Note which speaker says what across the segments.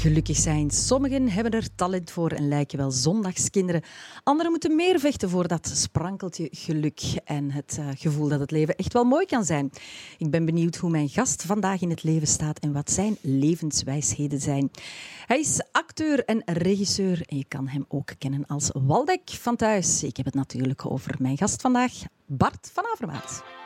Speaker 1: gelukkig zijn. Sommigen hebben er talent voor en lijken wel zondagskinderen. Anderen moeten meer vechten voor dat sprankeltje geluk en het uh, gevoel dat het leven echt wel mooi kan zijn. Ik ben benieuwd hoe mijn gast vandaag in het leven staat en wat zijn levenswijsheden zijn. Hij is acteur en regisseur en je kan hem ook kennen als Waldek van Thuis. Ik heb het natuurlijk over mijn gast vandaag, Bart van Avermaat.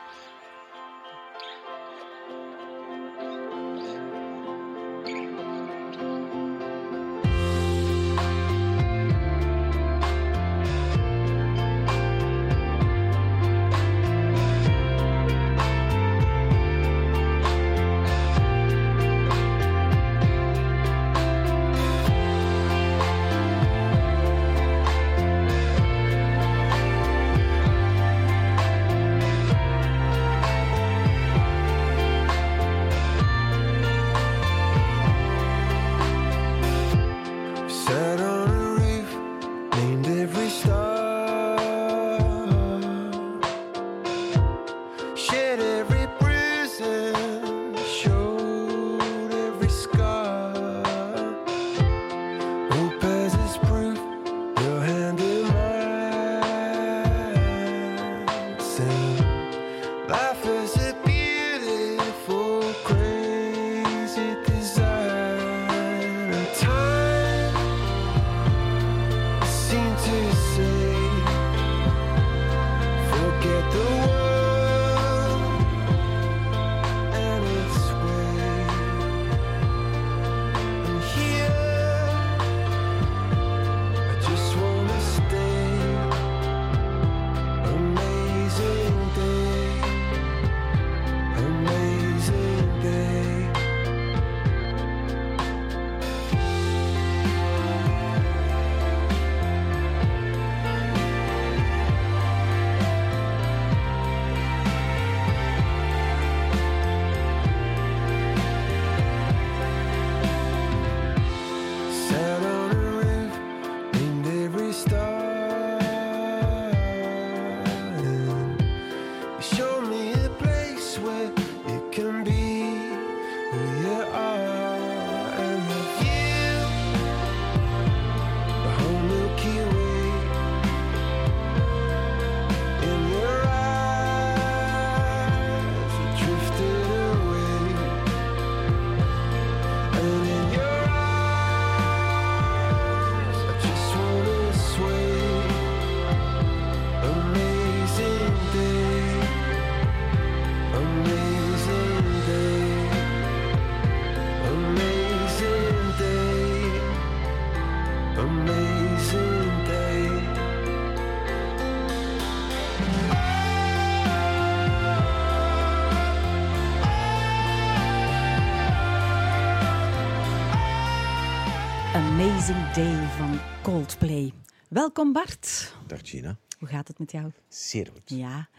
Speaker 1: Day van Coldplay. Welkom Bart.
Speaker 2: Dag Gina.
Speaker 1: Hoe gaat het met jou?
Speaker 2: Zeer goed.
Speaker 1: Ja.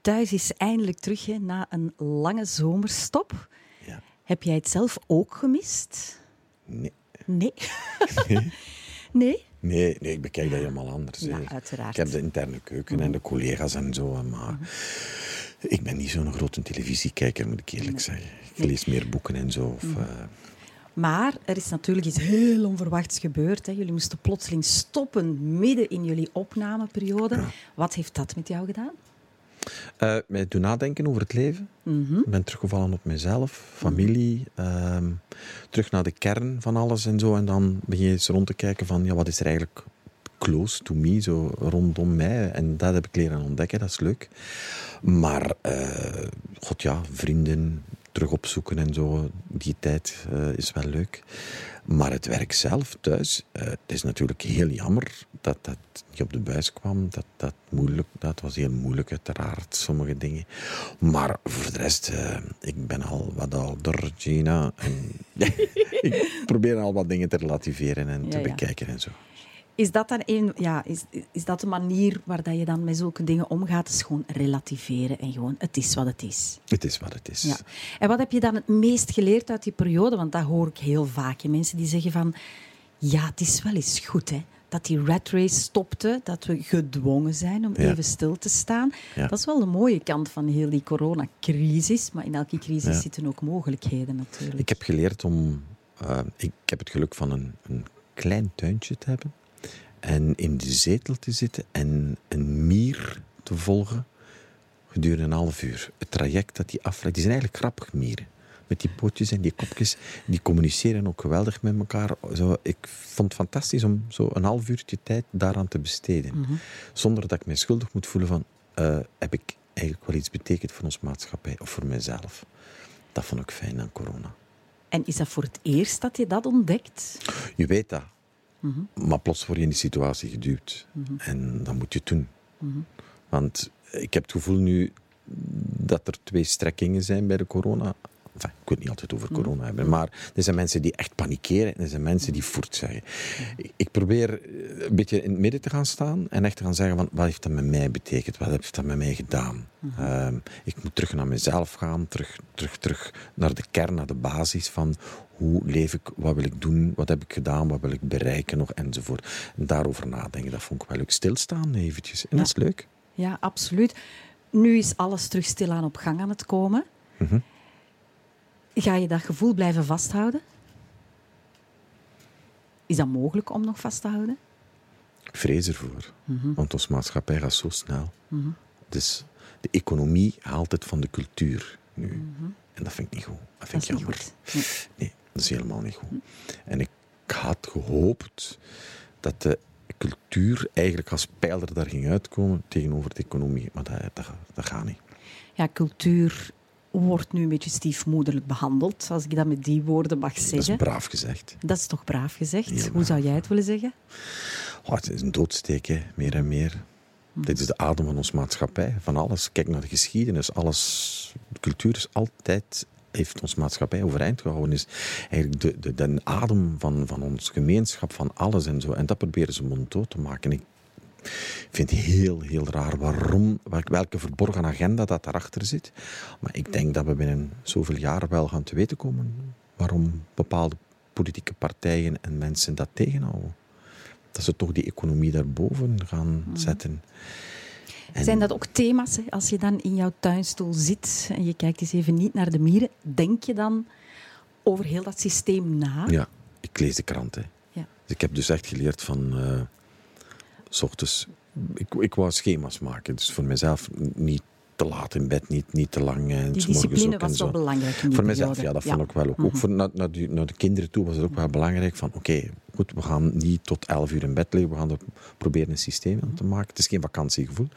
Speaker 1: Thuis is eindelijk terug hè, na een lange zomerstop.
Speaker 2: Ja.
Speaker 1: Heb jij het zelf ook gemist?
Speaker 2: Nee.
Speaker 1: Nee?
Speaker 2: Nee?
Speaker 1: nee?
Speaker 2: Nee, nee, ik bekijk dat helemaal anders.
Speaker 1: Ja, uiteraard.
Speaker 2: Ik heb de interne keuken en de collega's en zo, maar ik ben niet zo'n grote televisiekijker, moet ik eerlijk zeggen. Ik lees meer boeken en zo. Of, eh,
Speaker 1: Maar er is natuurlijk iets heel onverwachts gebeurd. Hè. Jullie moesten plotseling stoppen midden in jullie opnameperiode. Wat heeft dat met jou gedaan?
Speaker 2: eh, mij doen nadenken over het leven.
Speaker 1: Mhm.
Speaker 2: Ik ben teruggevallen op mezelf, familie, ehm, terug naar de kern van alles en zo. En dan begin je eens rond te kijken van, ja, wat is er eigenlijk close to me, zo rondom mij. En dat heb ik leren ontdekken, dat is leuk. Maar, eh, god ja, vrienden terug opzoeken en zo, die tijd eh, is wel leuk. Maar het werk zelf thuis, eh, het is natuurlijk heel jammer dat dat niet op de buis kwam. Dat, dat, moeilijk, dat was heel moeilijk uiteraard, sommige dingen. Maar voor de rest, eh, ik ben al wat ouder, Gina. En ik probeer al wat dingen te relativeren en te
Speaker 1: ja.
Speaker 2: bekijken en zo.
Speaker 1: Is dat dan een, ja, is, is dat de manier waar dat je dan met zulke dingen omgaat? Is gewoon relativeren en gewoon, het is wat het is.
Speaker 2: Het is wat het is.
Speaker 1: Ja. En wat heb je dan het meest geleerd uit die periode? Want dat hoor ik heel vaak. hè. Mensen die zeggen van, ja, het is wel eens goed hè, dat die rat race stopte, dat we gedwongen zijn om
Speaker 2: Ja.
Speaker 1: even stil te staan.
Speaker 2: Ja.
Speaker 1: Dat is wel de mooie kant van heel die coronacrisis. Maar in elke crisis
Speaker 2: Ja.
Speaker 1: zitten ook mogelijkheden natuurlijk.
Speaker 2: Ik heb geleerd om eh, ik heb het geluk van een, een klein tuintje te hebben. En in de zetel te zitten en een mier te volgen gedurende een half uur. Het traject dat die aflegt, die zijn eigenlijk grappig mieren. Met die pootjes en die kopjes, die communiceren ook geweldig met elkaar. Zo, ik vond het fantastisch om zo een half uurtje tijd daaraan te besteden.
Speaker 1: Mhm.
Speaker 2: Zonder dat ik mij schuldig moet voelen van, eh, heb ik eigenlijk wel iets betekend voor onze maatschappij of voor mijzelf. Dat vond ik fijn aan corona.
Speaker 1: En is dat voor het eerst dat je dat ontdekt?
Speaker 2: Je weet dat. Maar plots word je in die situatie geduwd. En dan moet je doen. Want ik heb het gevoel nu dat er twee strekkingen zijn bij de corona. Enfin, ik wil het niet altijd over corona hebben, maar er zijn mensen die echt panikeren en er zijn mensen die voert zeggen. Ik, ik probeer een beetje in het midden te gaan staan en echt te gaan zeggen van wat heeft dat met mij betekend, wat heeft dat met mij gedaan. Ehm, ik moet terug naar mezelf gaan, terug, terug, terug naar de kern, naar de basis van hoe leef ik, wat wil ik doen, wat heb ik gedaan, wat wil ik bereiken nog enzovoort. En daarover nadenken, dat vond ik wel leuk. Stilstaan eventjes. En dat is leuk.
Speaker 1: Ja, absoluut. Nu is alles terug stilaan op gang aan het komen.
Speaker 2: Mhm.
Speaker 1: Ga je dat gevoel blijven vasthouden? Is dat mogelijk om nog vast te houden?
Speaker 2: Ik vrees ervoor, want onze maatschappij gaat zo snel. Dus de economie haalt het van de cultuur nu. En dat vind ik niet goed. Dat vind
Speaker 1: Dat
Speaker 2: ik jammer.
Speaker 1: goed. Nee.
Speaker 2: Nee, dat is helemaal niet goed. En ik had gehoopt dat de cultuur eigenlijk als pijler daar ging uitkomen tegenover de economie. Maar dat, dat, dat gaat niet.
Speaker 1: Ja, cultuur wordt nu een beetje stiefmoederlijk behandeld, als ik dat met die woorden mag
Speaker 2: Dat is
Speaker 1: zeggen.
Speaker 2: braaf gezegd.
Speaker 1: Dat is toch braaf gezegd? Hoe zou jij het willen zeggen?
Speaker 2: Oh, het is een doodsteek, hè. meer en meer. Dit is de adem van onze maatschappij, van alles. Kijk naar de geschiedenis, alles. De cultuur is altijd, heeft onze maatschappij overeind gehouden. Is eigenlijk de, de, de adem van, van ons gemeenschap, van alles en zo. En dat proberen ze monddood te maken. Ik vind het heel, heel raar waarom, welke, verborgen agenda dat daarachter zit. Maar ik denk dat we binnen zoveel jaren wel gaan te weten komen waarom bepaalde politieke partijen en mensen dat tegenhouden. Dat ze toch die economie daarboven gaan zetten. En-
Speaker 1: Zijn dat ook thema's, hè? als je dan in jouw tuinstoel zit en je kijkt eens even niet naar de mieren, denk je dan over heel dat systeem na?
Speaker 2: Ja, ik lees de krant. Hè.
Speaker 1: Ja.
Speaker 2: Dus ik heb dus echt geleerd van... eh, s ochtends... Ik, ik wou schema's maken. Dus voor mezelf niet te laat in bed, niet, niet te lang. En
Speaker 1: Die discipline
Speaker 2: ook en
Speaker 1: was
Speaker 2: zo.
Speaker 1: wel belangrijk
Speaker 2: Voor mezelf, ja, dat vond ik wel ook. Ook voor, naar, naar, die- naar de kinderen toe was het ook wel belangrijk van, oké, goed, we gaan niet tot elf uur in bed liggen, we gaan er proberen een systeem aan te maken. Het is geen vakantiegevoel.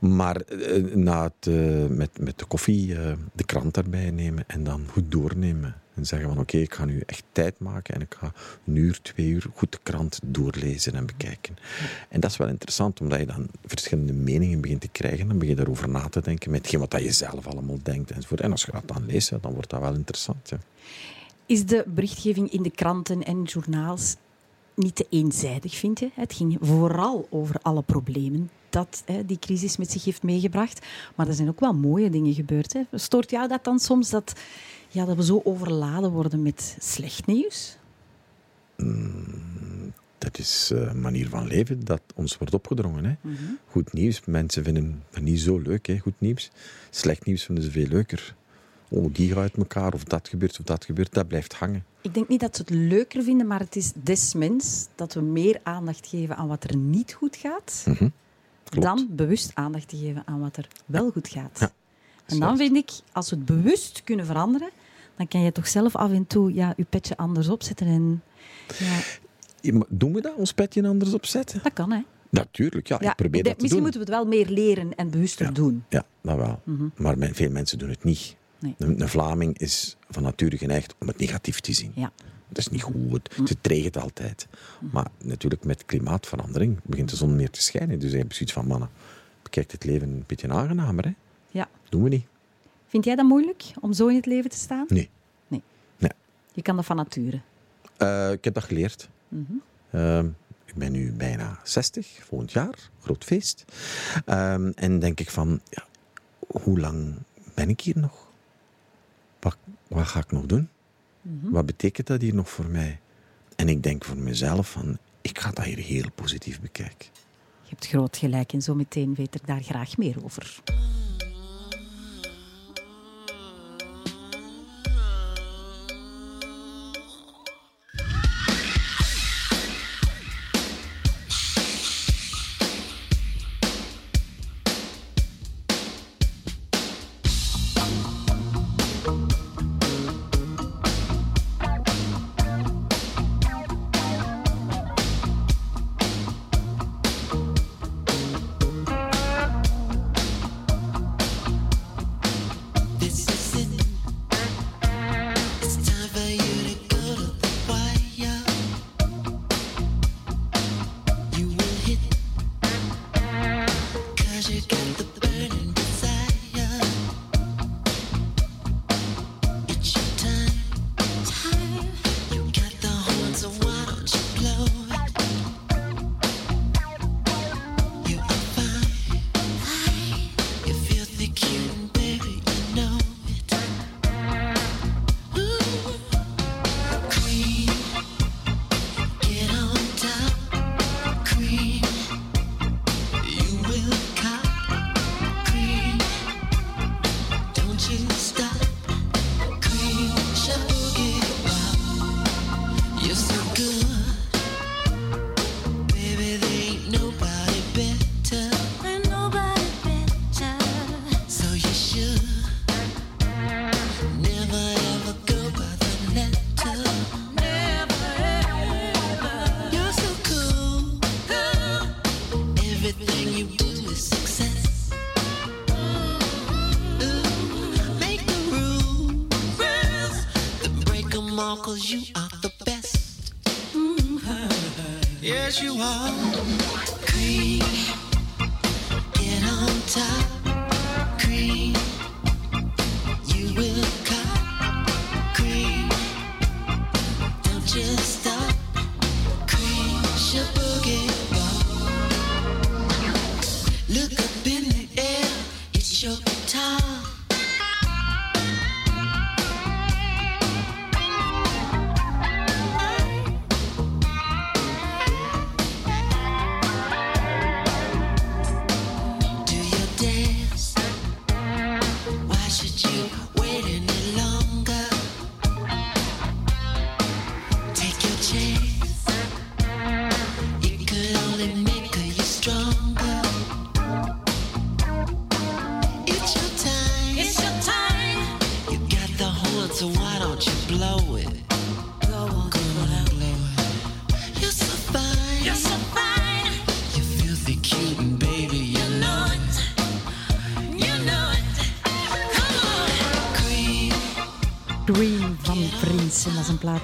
Speaker 2: Maar eh, na het, eh, met, met de koffie eh, de krant erbij nemen en dan goed doornemen. En zeggen van, oké, ik ga nu echt tijd maken en ik ga een uur, twee uur goed de krant doorlezen en bekijken. En dat is wel interessant, omdat je dan verschillende meningen begint te krijgen. Dan begin je daarover na te denken met wat je zelf allemaal denkt enzovoort. En als je dat dan leest, dan wordt dat wel interessant. Ja.
Speaker 1: Is de berichtgeving in de kranten en journaals niet te eenzijdig, vind je? Het ging vooral over alle problemen dat hè, die crisis met zich heeft meegebracht. Maar er zijn ook wel mooie dingen gebeurd. Hè. Stoort jou dat dan soms dat, ja, dat we zo overladen worden met slecht nieuws?
Speaker 2: Dat is eh, een manier van leven dat ons wordt opgedrongen. Hè? Goed nieuws, mensen vinden het niet zo leuk, hè? goed nieuws. Slecht nieuws vinden ze veel leuker. Oh, die gaat uit elkaar, of dat gebeurt, of dat gebeurt, dat blijft hangen.
Speaker 1: Ik denk niet dat ze het leuker vinden, maar het is des mens dat we meer aandacht geven aan wat er niet goed gaat,
Speaker 2: Mhm.
Speaker 1: Dan bewust aandacht te geven aan wat er wel goed gaat.
Speaker 2: Ja,
Speaker 1: en dan vind ik, als we het bewust kunnen veranderen, dan kan je toch zelf af en toe ja, je petje anders opzetten. En, ja,
Speaker 2: maar Doen we dat, ons petje anders opzetten?
Speaker 1: dat kan, hè.
Speaker 2: Natuurlijk, ja,
Speaker 1: Ja,
Speaker 2: ik probeer dat te
Speaker 1: misschien
Speaker 2: doen.
Speaker 1: moeten we het wel meer leren en bewuster
Speaker 2: Ja.
Speaker 1: doen.
Speaker 2: Ja, dat wel. Maar men- veel mensen doen het niet.
Speaker 1: Nee.
Speaker 2: Een, een Vlaming is van nature geneigd om het negatief te zien.
Speaker 1: Ja.
Speaker 2: Dat is niet goed. Het treegt altijd. Maar natuurlijk met klimaatverandering begint de zon meer te schijnen. Dus je hebt zoiets van, mannen, bekijk het leven een beetje aangenamer. Hè?
Speaker 1: Ja.
Speaker 2: Doen we niet.
Speaker 1: Vind jij dat moeilijk, om zo in het leven te staan?
Speaker 2: Nee.
Speaker 1: Nee.
Speaker 2: Nee.
Speaker 1: Je kan dat van nature.
Speaker 2: Eh, ik heb dat geleerd. Ehm, ik ben nu bijna 60, volgend jaar, groot feest. Ehm, en denk ik van, ja, hoe lang ben ik hier nog? Wat, wat ga ik nog doen? Wat betekent dat hier nog voor mij? En ik denk voor mezelf van, ik ga dat hier heel positief bekijken.
Speaker 1: Je hebt groot gelijk en zo meteen weet ik daar graag meer over. burning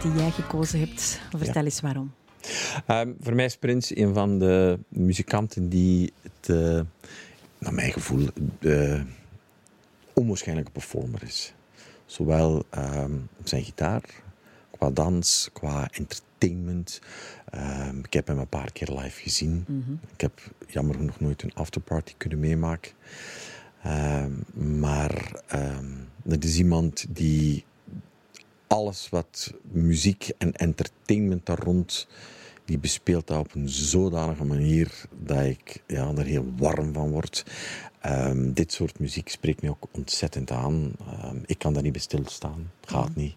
Speaker 1: die jij gekozen hebt. Vertel eens waarom.
Speaker 2: Ehm, voor mij is Prince een van de muzikanten die het, eh, naar mijn gevoel, de onwaarschijnlijke performer is. Zowel ehm, op zijn gitaar, qua dans, qua entertainment. Ehm, ik heb hem een paar keer live gezien. Ik heb jammer genoeg nooit een afterparty kunnen meemaken. Maar dat is iemand die alles wat muziek en entertainment daar rond, die bespeelt dat op een zodanige manier dat ik ja, er heel warm van word. Ehm, dit soort muziek spreekt mij ook ontzettend aan. Ehm, ik kan daar niet bij stilstaan. Gaat niet.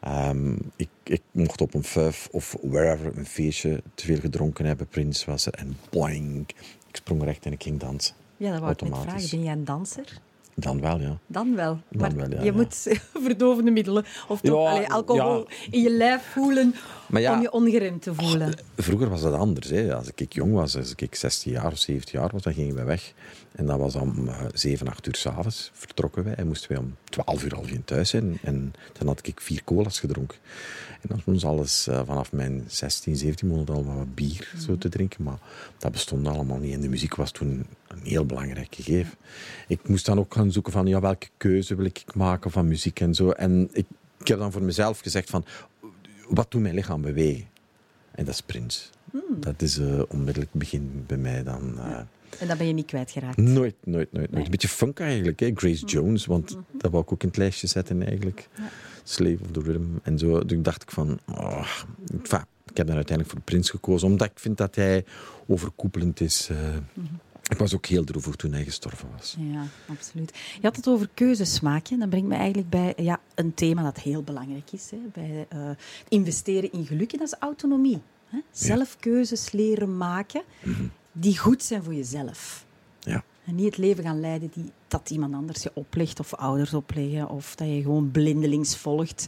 Speaker 2: Ehm, ik, ik mocht op een fuif of wherever een feestje te veel gedronken hebben. Prins was er en boing. Ik sprong recht en ik ging dansen.
Speaker 1: Ja, dat wou ik net vragen. Ben jij een danser?
Speaker 2: Dan wel, ja.
Speaker 1: Dan wel.
Speaker 2: Dan
Speaker 1: maar
Speaker 2: wel, ja,
Speaker 1: je
Speaker 2: ja.
Speaker 1: moet verdovende middelen of toch
Speaker 2: Ja,
Speaker 1: allee, alcohol in je lijf voelen om je ongeremd te voelen.
Speaker 2: Vroeger was dat anders. Hè. Als ik jong was, als ik 16 jaar of 17 jaar was, dan gingen we weg. En dat was om eh, 7, 8 uur s'avonds vertrokken wij. En moesten wij om 12 uur al in thuis zijn. En dan had ik vier cola's gedronken. En dan alles eh, vanaf mijn 16, 17 maanden al wat bier zo te drinken. Maar dat bestond allemaal niet. En de muziek was toen een heel belangrijk gegeven. Ik moest dan ook gaan zoeken van ja, welke keuze wil ik maken van muziek en zo. En ik, ik heb dan voor mezelf gezegd van wat doet mijn lichaam bewegen? En dat is Prince. Dat is eh, onmiddellijk begin bij mij dan. eh,
Speaker 1: En dat ben je niet kwijtgeraakt.
Speaker 2: Nooit, nooit, nooit. nooit.
Speaker 1: Nee.
Speaker 2: Een beetje funk eigenlijk. Hè? Grace Jones, want dat wou ik ook in het lijstje zetten eigenlijk. Slave of the Rhythm en zo. Toen dacht ik van... Oh, enfin, ik heb dan uiteindelijk voor Prince gekozen, omdat ik vind dat hij overkoepelend is. eh. Ik was ook heel droevig toen hij gestorven was.
Speaker 1: Ja, absoluut. Je had het over keuzesmaak. hè. Dat brengt me eigenlijk bij ja, een thema dat heel belangrijk is. Hè, bij eh, investeren in geluk. En dat is autonomie. Hè. Zelf keuzes leren maken die goed zijn voor jezelf.
Speaker 2: Ja.
Speaker 1: En niet het leven gaan leiden die, dat iemand anders je oplegt of ouders opleggen. Of dat je gewoon blindelings volgt.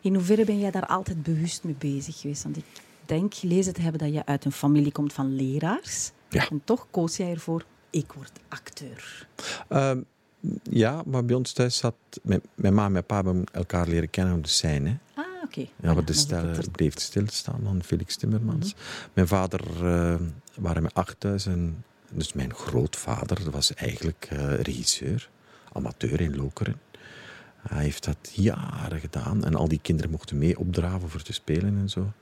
Speaker 1: In hoeverre ben jij daar altijd bewust mee bezig geweest? Want ik denk gelezen te hebben dat je uit een familie komt van leraars.
Speaker 2: Ja.
Speaker 1: En toch koos jij ervoor, ik word acteur.
Speaker 2: Ehm, ja, maar bij ons thuis zat... Mijn, mijn ma en mijn pa hebben elkaar leren kennen op de scène.
Speaker 1: Ah, oké.
Speaker 2: Ja, wat de
Speaker 1: er-
Speaker 2: bleef stilstaan dan Felix Timmermans. Mijn vader uh, waren met acht thuis en dus mijn grootvader was eigenlijk uh, regisseur, amateur in Lokeren. Hij heeft dat jaren gedaan en al die kinderen mochten mee opdraven voor te spelen en zo.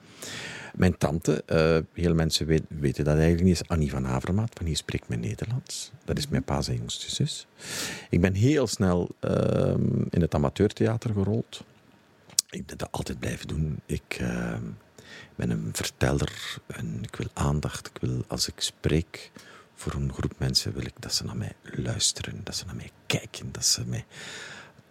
Speaker 2: Mijn tante, uh, heel mensen weten dat eigenlijk niet, is Annie van Avermaat, van hier spreekt mijn Nederlands. Dat is mijn pa zijn jongste zus. Ik ben heel snel uh, in het amateurtheater gerold. Ik ben dat altijd blijven doen. Ik uh, ben een verteller en ik wil aandacht. Ik wil, als ik spreek voor een groep mensen, wil ik dat ze naar mij luisteren, dat ze naar mij kijken, dat ze mij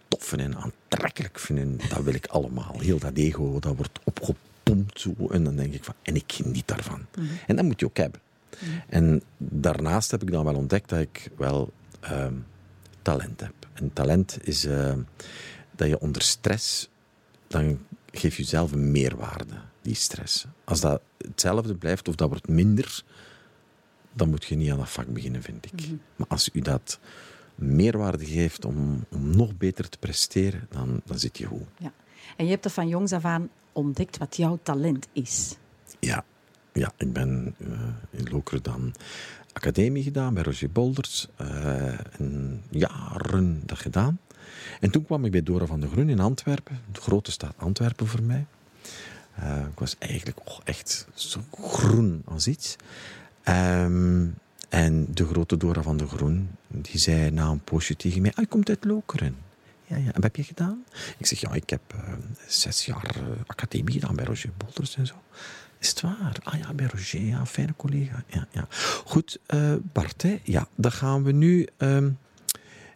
Speaker 2: tof vinden en aantrekkelijk vinden. Dat wil ik allemaal. Heel dat ego, dat wordt opgepompt zo. En dan denk ik van, en ik geniet daarvan. Mm -hmm. En dat moet je ook hebben. Mm -hmm. En daarnaast heb ik dan wel ontdekt dat ik wel uh, talent heb. En talent is uh, dat je onder stress dan geef je zelf een meerwaarde, die stress. Als dat hetzelfde blijft of dat wordt minder, dan moet je niet aan dat vak beginnen, vind ik. Mm -hmm. Maar als u dat meerwaarde geeft om, om nog beter te presteren, dan, dan zit je goed.
Speaker 1: Ja. En je hebt er van jongs af aan ontdekt wat jouw talent is.
Speaker 2: Ja, ja ik ben eh, in Lokeren dan academie gedaan bij Roger Bolders. eh, en jaren dat gedaan. En toen kwam ik bij Dora van de Groen in Antwerpen. De grote stad Antwerpen voor mij. Eh, ik was eigenlijk oh, echt zo groen als iets. Ehm, en de grote Dora van de Groen, die zei na een poosje tegen mij, ah, je komt uit Lokeren. Ja, ja. En wat heb je gedaan? Ik zeg, ja, ik heb eh, zes jaar eh, academie gedaan bij Roger Bolders en zo. Is het waar? Ah ja, bij Roger, fijne collega. Ja, ja. Goed, eh, Bart, ja, dan gaan we nu... ehm,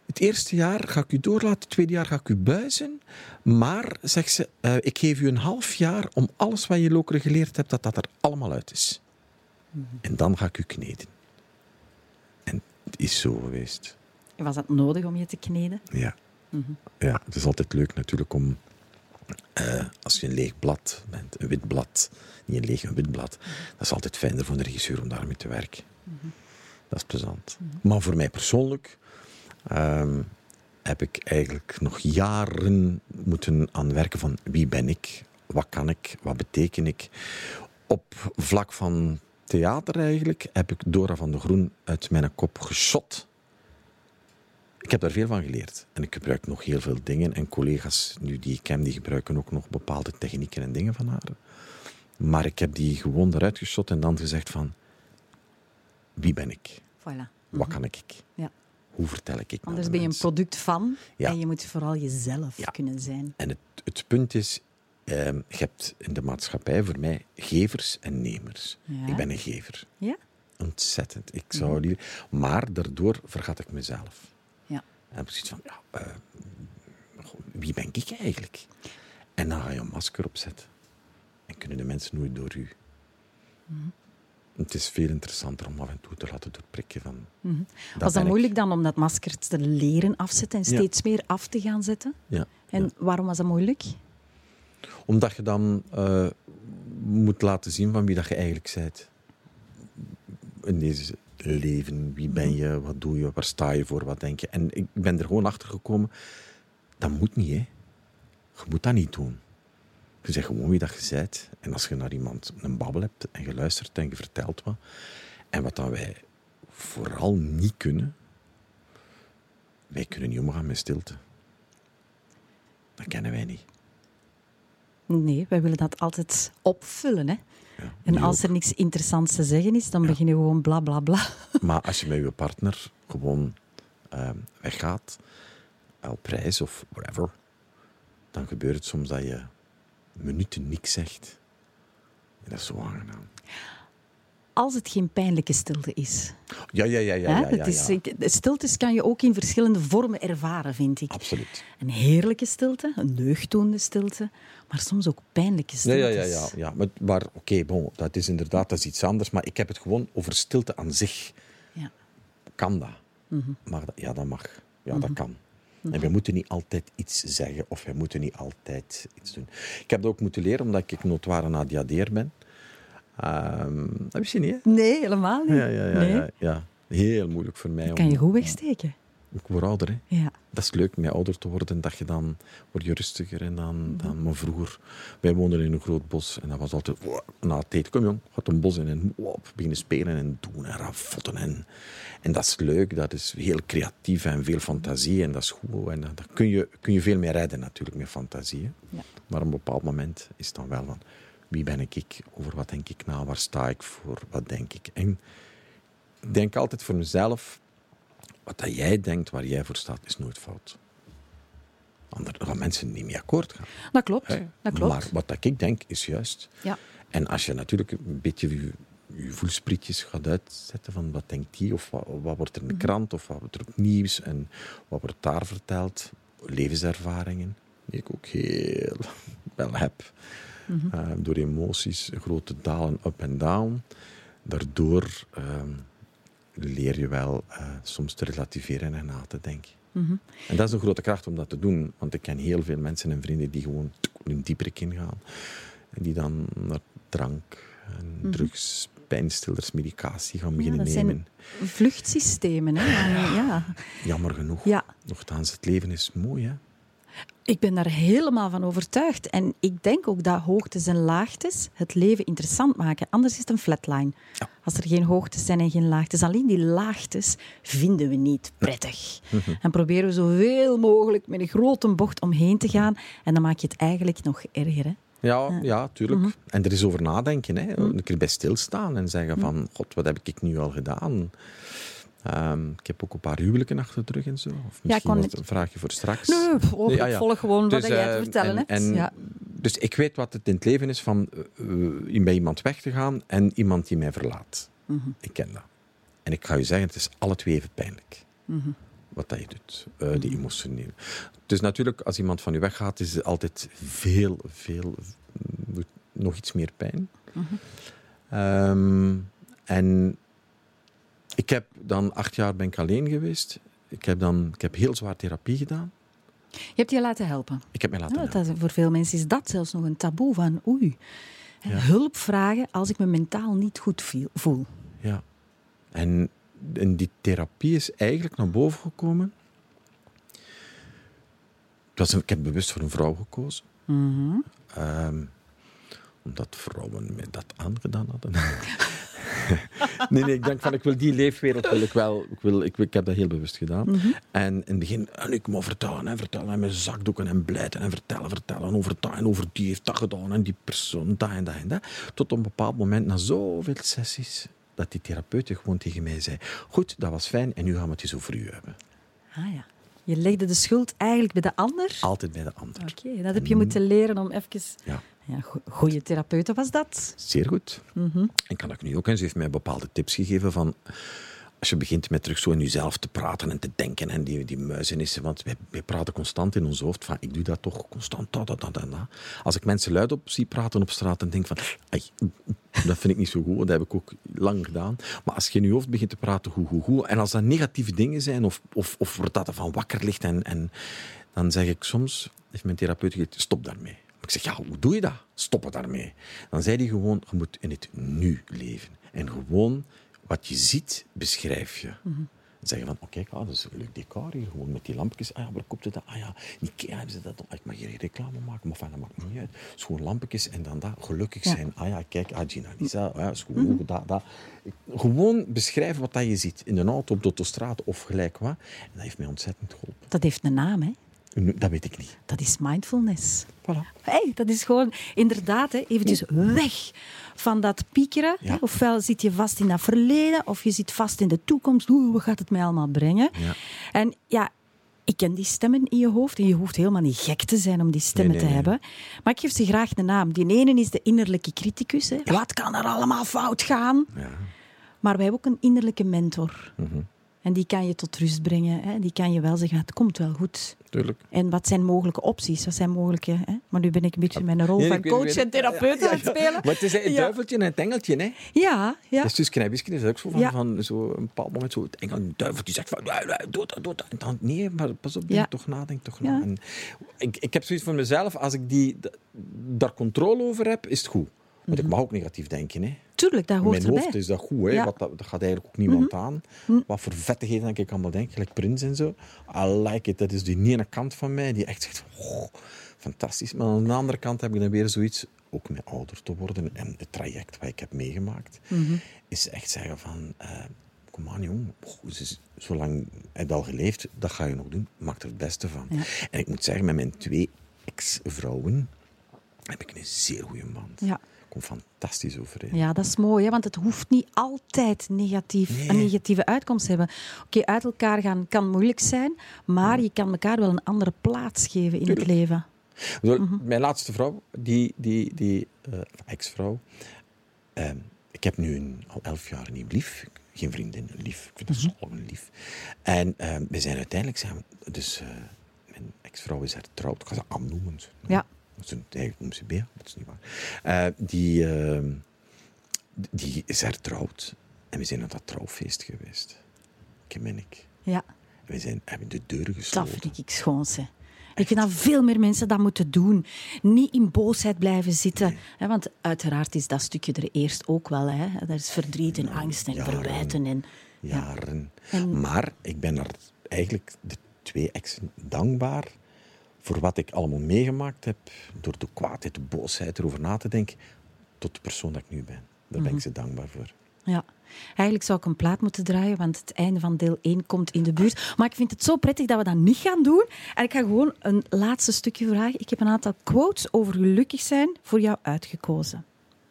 Speaker 2: het eerste jaar ga ik u doorlaten, het tweede jaar ga ik u buizen. Maar, zegt ze, ik geef u een half jaar om alles wat je Lokeren geleerd hebt, dat dat er allemaal uit is. En dan ga ik u kneden. En het is zo geweest.
Speaker 1: Was dat nodig om je te kneden?
Speaker 2: Ja. Ja, het is altijd leuk natuurlijk om, eh, als je een leeg blad bent, een wit blad, niet een leeg, een wit blad, dat is altijd fijner voor de regisseur om daarmee te werken. Dat is plezant. Maar voor mij persoonlijk ehm, heb ik eigenlijk nog jaren moeten aan werken van wie ben ik, wat kan ik, wat beteken ik. Op vlak van theater eigenlijk heb ik Dora van de Groen uit mijn kop geschot. Ik heb daar veel van geleerd. En ik gebruik nog heel veel dingen. En collega's nu die ik ken, die gebruiken ook nog bepaalde technieken en dingen van haar. Maar ik heb die gewoon eruit geschot en dan gezegd van... Wie ben ik?
Speaker 1: Voilà.
Speaker 2: Wat kan ik?
Speaker 1: Ja.
Speaker 2: Hoe vertel ik? ik
Speaker 1: Anders
Speaker 2: aan
Speaker 1: ben je een product van
Speaker 2: Ja.
Speaker 1: en je moet vooral jezelf
Speaker 2: Ja.
Speaker 1: kunnen zijn.
Speaker 2: En het, het punt is, ehm, je hebt in de maatschappij voor mij gevers en nemers.
Speaker 1: Ja.
Speaker 2: Ik ben een gever.
Speaker 1: Ja?
Speaker 2: Ontzettend. Ik zou liever... Maar daardoor vergat ik mezelf.
Speaker 1: Ja.
Speaker 2: En zoiets van, ja, goh, wie ben ik eigenlijk? En dan ga je een masker opzetten. En kunnen de mensen nooit door u.
Speaker 1: Mhm.
Speaker 2: Het is veel interessanter om af en toe te laten doorprikken van...
Speaker 1: Mhm.
Speaker 2: dat
Speaker 1: Was dat
Speaker 2: ik.
Speaker 1: moeilijk dan om dat masker te leren afzetten en
Speaker 2: Ja.
Speaker 1: steeds meer af te gaan zetten?
Speaker 2: Ja.
Speaker 1: En waarom was dat moeilijk?
Speaker 2: Omdat je dan eh, moet laten zien van wie dat je eigenlijk bent. In deze leven, wie ben je, wat doe je, waar sta je voor, wat denk je. En ik ben er gewoon achter gekomen, dat moet niet, hè. Je moet dat niet doen. Je zegt gewoon wie dat je bent. En als je naar iemand een babbel hebt en je luistert en je vertelt wat. En wat dan wij vooral niet kunnen, wij kunnen niet omgaan met stilte. Dat kennen wij niet.
Speaker 1: Nee, wij willen dat altijd opvullen. Hè?
Speaker 2: Ja,
Speaker 1: En als
Speaker 2: ook.
Speaker 1: er niks interessants te zeggen is, dan begin je gewoon bla bla bla.
Speaker 2: Maar als je met je partner gewoon ehm, weggaat, op reis of whatever, dan gebeurt het soms dat je minuten niks zegt. En dat is zo aangenaam.
Speaker 1: Als het geen pijnlijke stilte is.
Speaker 2: Ja, ja, ja, ja. ja, ja,
Speaker 1: het is
Speaker 2: ja.
Speaker 1: de stiltes kan je ook in verschillende vormen ervaren, vind ik.
Speaker 2: Absoluut.
Speaker 1: Een heerlijke stilte, een deugddoende stilte, maar soms ook pijnlijke
Speaker 2: Ja,
Speaker 1: stiltes.
Speaker 2: ja, ja. ja, ja. Maar, maar oké, bon, dat is inderdaad dat is iets anders. Maar ik heb het gewoon over stilte aan zich.
Speaker 1: Ja.
Speaker 2: Kan dat?
Speaker 1: Mhm.
Speaker 2: Maar ja, dat mag. Ja, dat kan. En we moeten niet altijd iets zeggen of we moeten niet altijd iets doen. Ik heb dat ook moeten leren omdat ik notoire ADHD'er ben. Ehm dat wist je niet, hè?
Speaker 1: Nee, helemaal niet.
Speaker 2: Ja, ja, ja,
Speaker 1: nee.
Speaker 2: ja, ja. Heel moeilijk voor mij.
Speaker 1: Dat kan je goed wegsteken.
Speaker 2: Ik word ouder, hè.
Speaker 1: Ja.
Speaker 2: Dat is leuk, met ouder te worden. Dat je dan word je rustiger en dan, dan maar vroeger. Wij woonden in een groot bos en dat was altijd wow, na het eten. Kom jong, gaat een bos in en wow, beginnen spelen en doen en ravotten. En, en dat is leuk, dat is heel creatief en veel fantasie en dat is goed. En daar kun je, kun je veel meer redden natuurlijk met fantasie. hè.
Speaker 1: Ja.
Speaker 2: Maar op een bepaald moment is het dan wel van wie ben ik, over wat denk ik na, waar sta ik voor, wat denk ik. En ik denk altijd voor mezelf, wat dat jij denkt, waar jij voor staat, is nooit fout. Anders gaan mensen niet mee akkoord gaan.
Speaker 1: Dat klopt. Dat klopt.
Speaker 2: Maar wat dat ik denk, is juist.
Speaker 1: Ja.
Speaker 2: En als je natuurlijk een beetje je, je voelsprietjes gaat uitzetten van wat denkt die, of wat, wat wordt er in de
Speaker 1: Mhm.
Speaker 2: krant, of wat wordt er op nieuws, en wat wordt daar verteld, levenservaringen, die ik ook heel wel heb.
Speaker 1: Mhm.
Speaker 2: Eh, door emoties, grote dalen, up en down. Daardoor ehm, leer je wel eh, soms te relativeren en na te denken.
Speaker 1: Mhm.
Speaker 2: En dat is een grote kracht om dat te doen. Want ik ken heel veel mensen en vrienden die gewoon een dieperik ingaan. En die dan naar drank en
Speaker 1: Mhm.
Speaker 2: drugs, pijnstillers, medicatie gaan
Speaker 1: Ja,
Speaker 2: beginnen
Speaker 1: dat
Speaker 2: nemen.
Speaker 1: zijn vluchtsystemen. Hè? Ja.
Speaker 2: Jammer genoeg.
Speaker 1: Ja.
Speaker 2: Nochtans, het leven is mooi, hè?
Speaker 1: Ik ben daar helemaal van overtuigd. En ik denk ook dat hoogtes en laagtes het leven interessant maken. Anders is het een flatline.
Speaker 2: Ja.
Speaker 1: Als er geen hoogtes zijn en geen laagtes. Alleen die laagtes vinden we niet prettig. En proberen we zoveel mogelijk met een grote bocht omheen te gaan. En dan maak je het eigenlijk nog erger. Hè?
Speaker 2: Ja, ja, tuurlijk.
Speaker 1: Mhm.
Speaker 2: En er is over nadenken. Hè. Een keer bij stilstaan en zeggen van... God, wat heb ik nu al gedaan? Ehm, ik heb ook een paar huwelijken achter de rug en zo. Of
Speaker 1: ik
Speaker 2: misschien wat
Speaker 1: niet-
Speaker 2: een vraagje voor straks.
Speaker 1: Nee,
Speaker 2: Nee, ah,
Speaker 1: ik
Speaker 2: ja.
Speaker 1: volg gewoon wat
Speaker 2: Dus,
Speaker 1: jij te
Speaker 2: eh,
Speaker 1: vertellen
Speaker 2: en-
Speaker 1: hebt.
Speaker 2: en-
Speaker 1: ja.
Speaker 2: Dus ik weet wat het in het leven is van eh, bij iemand weg te gaan en iemand die mij verlaat.
Speaker 1: Mhm.
Speaker 2: Ik ken dat. En ik ga je zeggen, het is alle twee even pijnlijk.
Speaker 1: Mhm.
Speaker 2: Wat dat je doet, eh, die emotionele. Dus natuurlijk, als iemand van je weggaat, is er altijd veel, veel, nog iets meer pijn.
Speaker 1: Mhm.
Speaker 2: Ehm, en ik heb dan acht jaar ben ik alleen geweest. Ik heb dan ik heb heel zwaar therapie gedaan.
Speaker 1: Je hebt je laten helpen.
Speaker 2: Ik heb mij laten
Speaker 1: Ja,
Speaker 2: helpen.
Speaker 1: dat, voor veel mensen is dat zelfs nog een taboe van oei.
Speaker 2: Ja.
Speaker 1: Hulp vragen als ik me mentaal niet goed voel.
Speaker 2: Ja. En, en die therapie is eigenlijk naar boven gekomen. Was een- ik heb bewust voor een vrouw gekozen.
Speaker 1: Mhm.
Speaker 2: Ehm, omdat vrouwen mij dat aangedaan hadden. nee, nee, ik denk van, ik wil die leefwereld wil ik wel. Ik, wil, ik, ik heb dat heel bewust gedaan.
Speaker 1: Mhm.
Speaker 2: En in het begin, en ik moet vertellen en vertellen en met zakdoeken en blijten en vertellen, vertellen over dat en over die heeft dat gedaan en die persoon, dat en dat en dat. Tot op een bepaald moment, na zoveel sessies, dat die therapeut gewoon tegen mij zei, goed, dat was fijn en nu gaan we het eens over u hebben.
Speaker 1: Ah ja. Je legde de schuld eigenlijk bij de ander.
Speaker 2: Altijd bij de ander.
Speaker 1: Oké, dat heb je moeten leren om even...
Speaker 2: Ja.
Speaker 1: Ja, go- goeie therapeute was dat.
Speaker 2: Zeer goed.
Speaker 1: Mhm.
Speaker 2: En kan ik nu ook. En ze heeft mij bepaalde tips gegeven van... Als je begint met terug zo in jezelf te praten en te denken en die, die muizenissen, want wij, wij praten constant in ons hoofd van ik doe dat toch constant, dat, dat, dat. Als ik mensen luid op zie praten op straat en denk van ai, dat vind ik niet zo goed, dat heb ik ook lang gedaan. Maar als je in je hoofd begint te praten hoe, hoe, hoe, en als dat negatieve dingen zijn of, of, of dat er van wakker ligt en, en dan zeg ik soms, heeft mijn therapeut gezegd, stop daarmee. Ik zeg, ja, hoe doe je dat? Stoppen daarmee. Dan zei hij gewoon, je moet in het nu leven. En gewoon wat je ziet, beschrijf je. En zeggen van, oké, ah, dat is een leuk decor hier, gewoon met die lampjes. Ah ja, waar het dat? Ah ja, Ikea hebben ze dat. Ah, ik mag hier geen reclame maken, maar van, dat maakt me niet uit. Het gewoon lampjes en dan dat, gelukkig
Speaker 1: Ja.
Speaker 2: zijn. Ah ja, kijk, ah, Gina Lisa, ah ja, dat, dat. Gewoon beschrijven wat dat je ziet. In de auto, op de autostraat of gelijk wat. En dat heeft mij ontzettend geholpen.
Speaker 1: Dat heeft een naam, hè.
Speaker 2: Dat weet ik niet.
Speaker 1: Dat is mindfulness.
Speaker 2: Voilà.
Speaker 1: Hey, dat is gewoon inderdaad hè, eventjes weg van dat piekeren.
Speaker 2: Ja.
Speaker 1: Ofwel zit je vast in dat verleden, of je zit vast in de toekomst. Wat gaat het mij allemaal brengen?
Speaker 2: Ja.
Speaker 1: En ja, ik ken die stemmen in je hoofd. En je hoeft helemaal niet gek te zijn om die stemmen
Speaker 2: Nee, nee,
Speaker 1: te
Speaker 2: nee.
Speaker 1: hebben. Maar ik geef ze graag de naam. Die ene is de innerlijke criticus. Hè. Wat kan er allemaal fout gaan?
Speaker 2: Ja.
Speaker 1: Maar wij hebben ook een innerlijke mentor.
Speaker 2: Mhm.
Speaker 1: En die kan je tot rust brengen. Hè. Die kan je wel zeggen, het komt wel goed.
Speaker 2: Tuurlijk.
Speaker 1: En wat zijn mogelijke opties? Wat zijn mogelijke... Hè? Maar nu ben ik een beetje mijn rol
Speaker 2: Nee,
Speaker 1: van coach
Speaker 2: weet-
Speaker 1: en therapeut
Speaker 2: Ja,
Speaker 1: aan het spelen.
Speaker 2: Maar het is een
Speaker 1: Ja.
Speaker 2: duiveltje en een engeltje, hè?
Speaker 1: Ja, ja.
Speaker 2: Dus, dus knijpjesken is ook zo van,
Speaker 1: Ja.
Speaker 2: van zo een bepaald moment zo het engel, een duivel die zegt van, "Ja, ja, doe dat, doe dat. En dan, nee, maar pas op, denk
Speaker 1: Ja.
Speaker 2: toch na, denk toch
Speaker 1: Ja.
Speaker 2: na. En ik, ik heb zoiets van mezelf, als ik die, daar controle over heb, is het goed. Want ik mag ook negatief denken, hè.
Speaker 1: Tuurlijk, dat
Speaker 2: In
Speaker 1: Mhm. hoort
Speaker 2: mijn hoofd
Speaker 1: erbij.
Speaker 2: is dat goed, hè.
Speaker 1: Ja. Mhm.
Speaker 2: Wat, dat, dat gaat eigenlijk ook niemand aan. Wat voor vettigheden dat ik allemaal denk, gelijk Prins en zo. I like it. Dat is die ene kant van mij die echt zegt, oh, fantastisch. Maar aan de andere kant heb ik dan weer zoiets, ook met ouder te worden en het traject wat ik heb meegemaakt,
Speaker 1: Mhm.
Speaker 2: is echt zeggen van, eh, kom aan jong, zolang heb je al geleefd, dat ga je nog doen. Maak er het beste van.
Speaker 1: Ja.
Speaker 2: En ik moet zeggen, met mijn twee ex-vrouwen heb ik een zeer goede band.
Speaker 1: Ja.
Speaker 2: Ik kom fantastisch overeen.
Speaker 1: Ja, dat is mooi, hè? want het hoeft niet altijd negatief,
Speaker 2: Nee.
Speaker 1: een negatieve uitkomst te hebben. Oké, uit elkaar gaan kan moeilijk zijn, maar je kan elkaar wel een andere plaats geven in
Speaker 2: Tuurlijk.
Speaker 1: het leven. Mhm.
Speaker 2: Mijn laatste vrouw, die, die, die eh, ex-vrouw. ehm, ik heb nu een, al elf jaar een nieuw lief. Geen vriendin, een lief. Ik vind dat
Speaker 1: Mhm.
Speaker 2: zo lief. En ehm, we zijn uiteindelijk samen. Dus eh, mijn ex-vrouw is hertrouwd. Ik ga ze. Ze-
Speaker 1: Ja.
Speaker 2: Eigenlijk noemt ze Bea, dat is niet waar. Eh, die, ehm, die is hertrouwd. En we zijn naar dat trouwfeest geweest. Kim en ik.
Speaker 1: Ja,
Speaker 2: En we zijn, hebben de deuren
Speaker 1: dat
Speaker 2: gesloten.
Speaker 1: vind ik schoon, hè. Ik vind dat veel meer mensen dat moeten doen. Niet in boosheid blijven zitten. Hè, want uiteraard is dat stukje er eerst ook wel. Hè. Er is verdriet en angst en
Speaker 2: jaren.
Speaker 1: verwijten. En,
Speaker 2: Jaren.
Speaker 1: En-
Speaker 2: Maar ik ben er eigenlijk de twee exen dankbaar voor wat ik allemaal meegemaakt heb. Door de kwaadheid, de boosheid, erover na te denken. Tot de persoon dat ik nu ben. Daar ben ik ze dankbaar voor.
Speaker 1: Ja. Eigenlijk zou ik een plaat moeten draaien, want het einde van deel 1 komt in de buurt. Maar ik vind het zo prettig dat we dat niet gaan doen. En ik ga gewoon een laatste stukje vragen. Ik heb een aantal quotes over gelukkig zijn voor jou uitgekozen.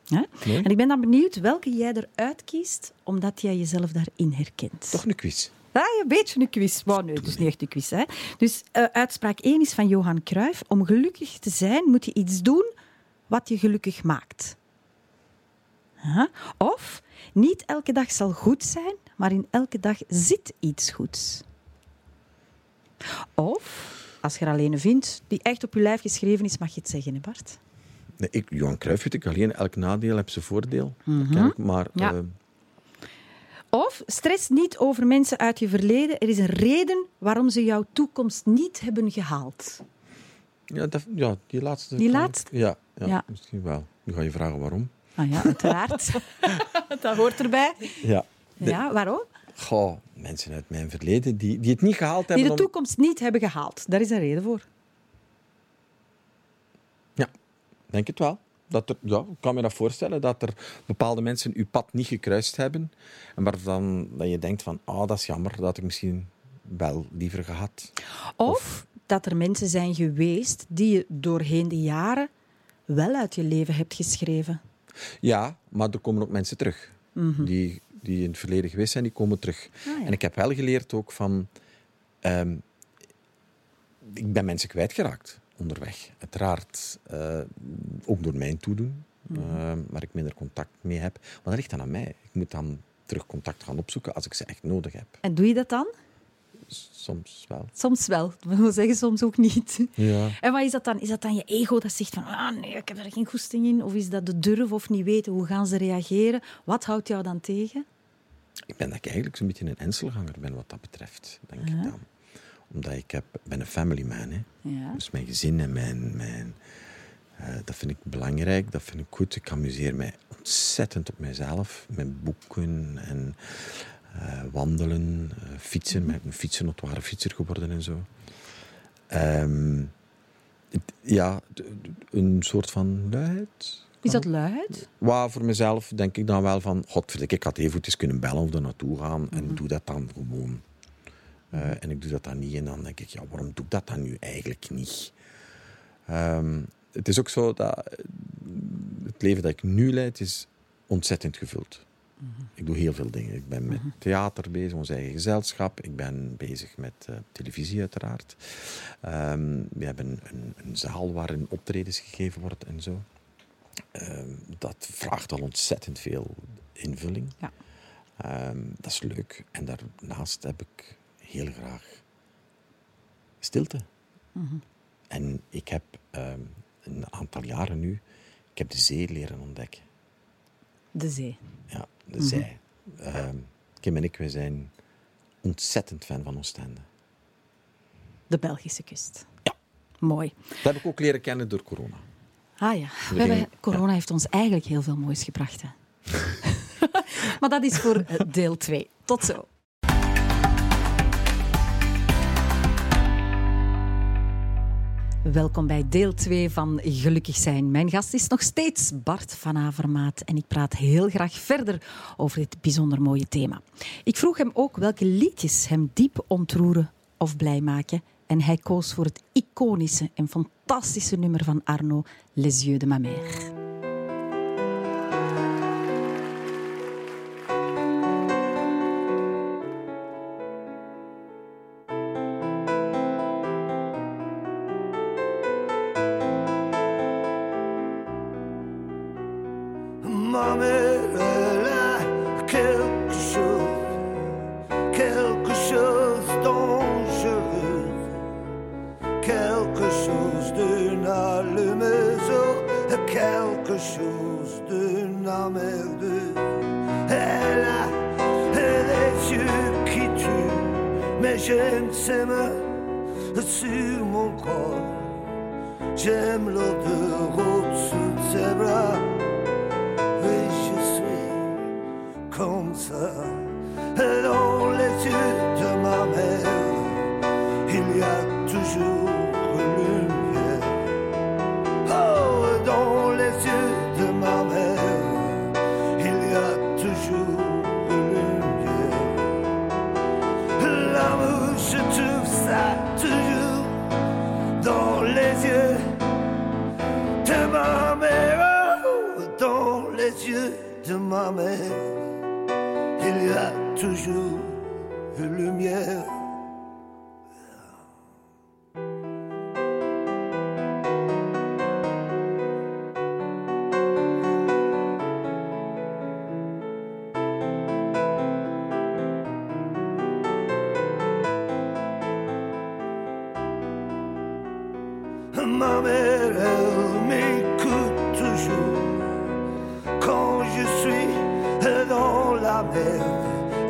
Speaker 2: Mooi.
Speaker 1: En ik ben dan benieuwd welke jij eruit kiest, omdat jij jezelf daarin herkent.
Speaker 2: Toch een quiz.
Speaker 1: Ja, een beetje een quiz. Maar nee, het is niet echt een quiz. Hè. Dus eh, uitspraak 1 is van Johan Cruijff. Om gelukkig te zijn moet je iets doen wat je gelukkig maakt. Ja. Of, niet elke dag zal goed zijn, maar in elke dag zit iets goeds. Of, als je er alleen een vindt die echt op je lijf geschreven is, mag je het zeggen, hè Bart?
Speaker 2: Nee, ik, Johan Cruijff weet ik alleen, elk nadeel heeft zijn voordeel. kennelijk, maar
Speaker 1: Ja.
Speaker 2: eh,
Speaker 1: Of, stress niet over mensen uit je verleden. Er is een reden waarom ze jouw toekomst niet hebben gehaald.
Speaker 2: ja, dat, ja, die laatste.
Speaker 1: Die laatste?
Speaker 2: Ja, ja,
Speaker 1: Ja.
Speaker 2: misschien wel. Nu ga je vragen waarom.
Speaker 1: Ah ja, uiteraard. dat hoort erbij.
Speaker 2: Ja. De-
Speaker 1: Ja, waarom?
Speaker 2: Goh, mensen uit mijn verleden die, die het niet gehaald
Speaker 1: Die
Speaker 2: hebben.
Speaker 1: de
Speaker 2: om-
Speaker 1: toekomst niet hebben gehaald. Daar is een reden voor.
Speaker 2: Ja, denk het wel. Dat er, ja, ik kan me dat voorstellen, dat er bepaalde mensen uw pad niet gekruist hebben. En waar dan dat je denkt van, ah, dat is jammer, dat had ik misschien wel liever gehad.
Speaker 1: Of, dat er mensen zijn geweest die je doorheen de jaren wel uit je leven hebt geschreven.
Speaker 2: Ja, maar er komen ook mensen terug. die, die in het verleden geweest zijn, die komen terug.
Speaker 1: Ah, ja.
Speaker 2: En ik heb wel geleerd ook van... ehm, ik ben mensen kwijtgeraakt onderweg. Uiteraard, eh, ook door mijn toedoen, eh, waar ik minder contact mee heb. Maar dat ligt dan aan mij. Ik moet dan terug contact gaan opzoeken als ik ze echt nodig heb.
Speaker 1: En doe je dat dan?
Speaker 2: Soms wel.
Speaker 1: Soms wel. Dat wil zeggen, soms ook niet.
Speaker 2: Ja.
Speaker 1: En wat is dat dan? Is dat dan je ego dat zegt van ah nee, ik heb er geen goesting in? Of is dat de durf of niet weten? Hoe gaan ze reageren? Wat houdt jou dan tegen?
Speaker 2: Ik ben dat ik eigenlijk zo'n beetje een enselganger ben wat dat betreft, denk ik dan. Omdat ik heb, ben een family man. Hè.
Speaker 1: Ja.
Speaker 2: Dus mijn gezin en mijn... mijn eh, dat vind ik belangrijk, dat vind ik goed. Ik amuseer mij ontzettend op mijzelf. Met boeken en eh, wandelen, eh, fietsen. Ik ben een fietsenotware fietser geworden en zo. Ehm, het- ja, een soort van luiheid.
Speaker 1: Is dat luid?
Speaker 2: Waar voor mezelf denk ik dan wel van... Godverdikke, ik had even eens kunnen bellen of er naartoe gaan. En doe dat dan gewoon. Eh, en ik doe dat dan niet. En dan denk ik, ja, waarom doe ik dat dan nu eigenlijk niet? Ehm, het is ook zo dat eh, het leven dat ik nu leid is ontzettend gevuld. Ik doe heel veel dingen. Ik ben met theater bezig, ons eigen gezelschap. Ik ben bezig met eh, televisie uiteraard. Ehm, we hebben een, een zaal waarin optredens gegeven wordt en zo. Ehm, dat vraagt al ontzettend veel invulling.
Speaker 1: Ja.
Speaker 2: Dat is leuk. En daarnaast heb ik heel graag stilte. En ik heb ehm, een aantal jaren nu, ik heb de zee leren ontdekken.
Speaker 1: De zee.
Speaker 2: Ja, de zee. Ehm, Kim en ik, wij zijn ontzettend fan van Oostende.
Speaker 1: De Belgische kust.
Speaker 2: Ja.
Speaker 1: Mooi.
Speaker 2: Dat heb ik ook leren kennen door corona.
Speaker 1: Ah ja, we hebben, corona heeft ons eigenlijk heel veel moois gebracht. Hè? maar dat is voor eh, deel 2. Tot zo. Welkom bij deel 2 van Gelukkig zijn. Mijn gast is nog steeds Bart van Avermaat en ik praat heel graag verder over dit bijzonder mooie thema. Ik vroeg hem ook welke liedjes hem diep ontroeren of blij maken en hij koos voor het iconische en fantastische nummer van Arno, Les Yeux de ma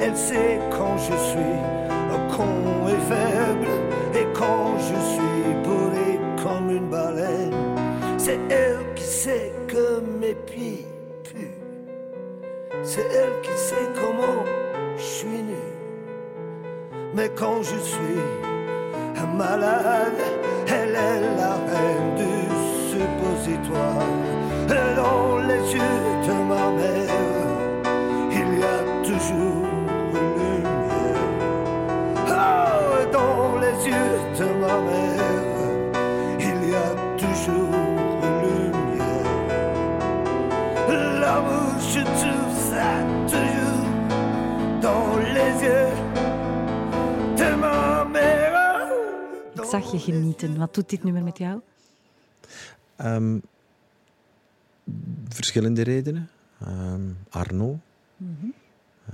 Speaker 3: elle sait quand je suis con et faible. Et quand je suis bourré comme une baleine, c'est elle qui sait que mes pieds puent. C'est elle qui sait comment je suis nu. Mais quand je suis malade, elle est la reine du suppositoire. Dans les yeux de ma mère, toujours une lumière. Oh, dans les yeux de ma mère, il y a toujours une lumière. L'amour, je trouve ça toujours dans les yeux de ma mère.
Speaker 1: Ik zag je genieten. Wat doet dit nummer met jou?
Speaker 2: Ehm, verschillende redenen. Ehm, Arno.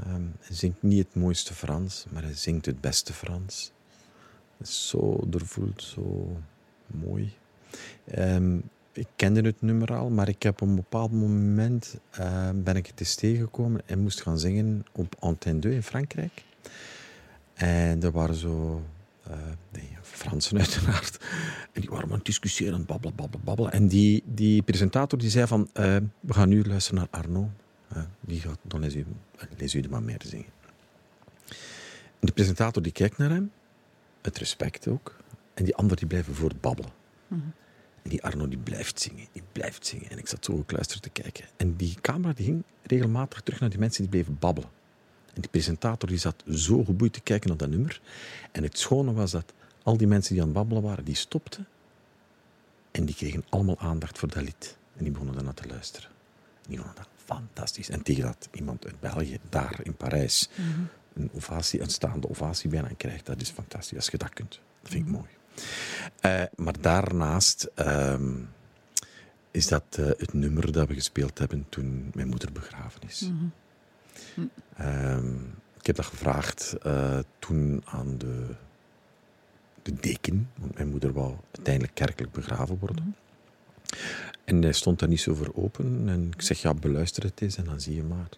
Speaker 2: Ehm, hij zingt niet het mooiste Frans, maar hij zingt het beste Frans. Het is zo doorvoeld, zo mooi. Ehm, ik kende het nummer al, maar ik heb op een bepaald moment ehm, ben ik het eens tegengekomen en moest gaan zingen op Antenne 2 in Frankrijk. En er waren zo eh, nee, Fransen uiteraard. En die waren aan het discussiëren, babbelen, babbelen. En die, die presentator die zei van, eh, we gaan nu luisteren naar Arno. Die gaat dan les yeux, les yeux de ma mère zingen. En de presentator die kijkt naar hem, het respect ook. En die anderen die blijven voortbabbelen. En die Arno die blijft zingen, die blijft zingen. En ik zat zo gekluisterd te kijken. En die camera die ging regelmatig terug naar die mensen die bleven babbelen. En die presentator die zat zo geboeid te kijken naar dat nummer. En het schone was dat al die mensen die aan het babbelen waren, die stopten. En die kregen allemaal aandacht voor dat lied. En die begonnen daarna te luisteren. En die dat fantastisch. En tegen dat iemand uit België, daar in Parijs, een ovatie, een staande ovatie bijna krijgt, dat is fantastisch. Als je dat kunt. Dat vind ik mooi. Eh, maar daarnaast ehm, is dat eh, het nummer dat we gespeeld hebben toen mijn moeder begraven is. Ehm, ik heb dat gevraagd eh, toen aan de, de deken, want mijn moeder wou uiteindelijk kerkelijk begraven worden. En hij stond daar niet zo voor open. En ik zeg, ja, beluister het eens en dan zie je maar.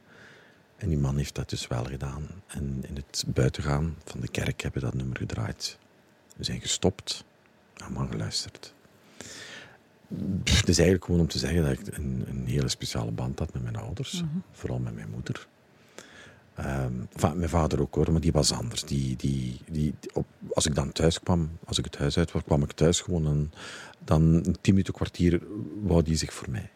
Speaker 2: En die man heeft dat dus wel gedaan. En in het buitengaan van de kerk hebben we dat nummer gedraaid. We zijn gestopt, allemaal geluisterd. Pff, Het is eigenlijk gewoon om te zeggen dat ik een, een hele speciale band had met mijn ouders. Vooral met mijn moeder. Ehm, enfin, mijn vader ook hoor, maar die was anders. Die, die, die, op, als ik dan thuis kwam, als ik het huis uit was, kwam ik thuis gewoon en dan een tien minuten, kwartier wou die zich voor mij.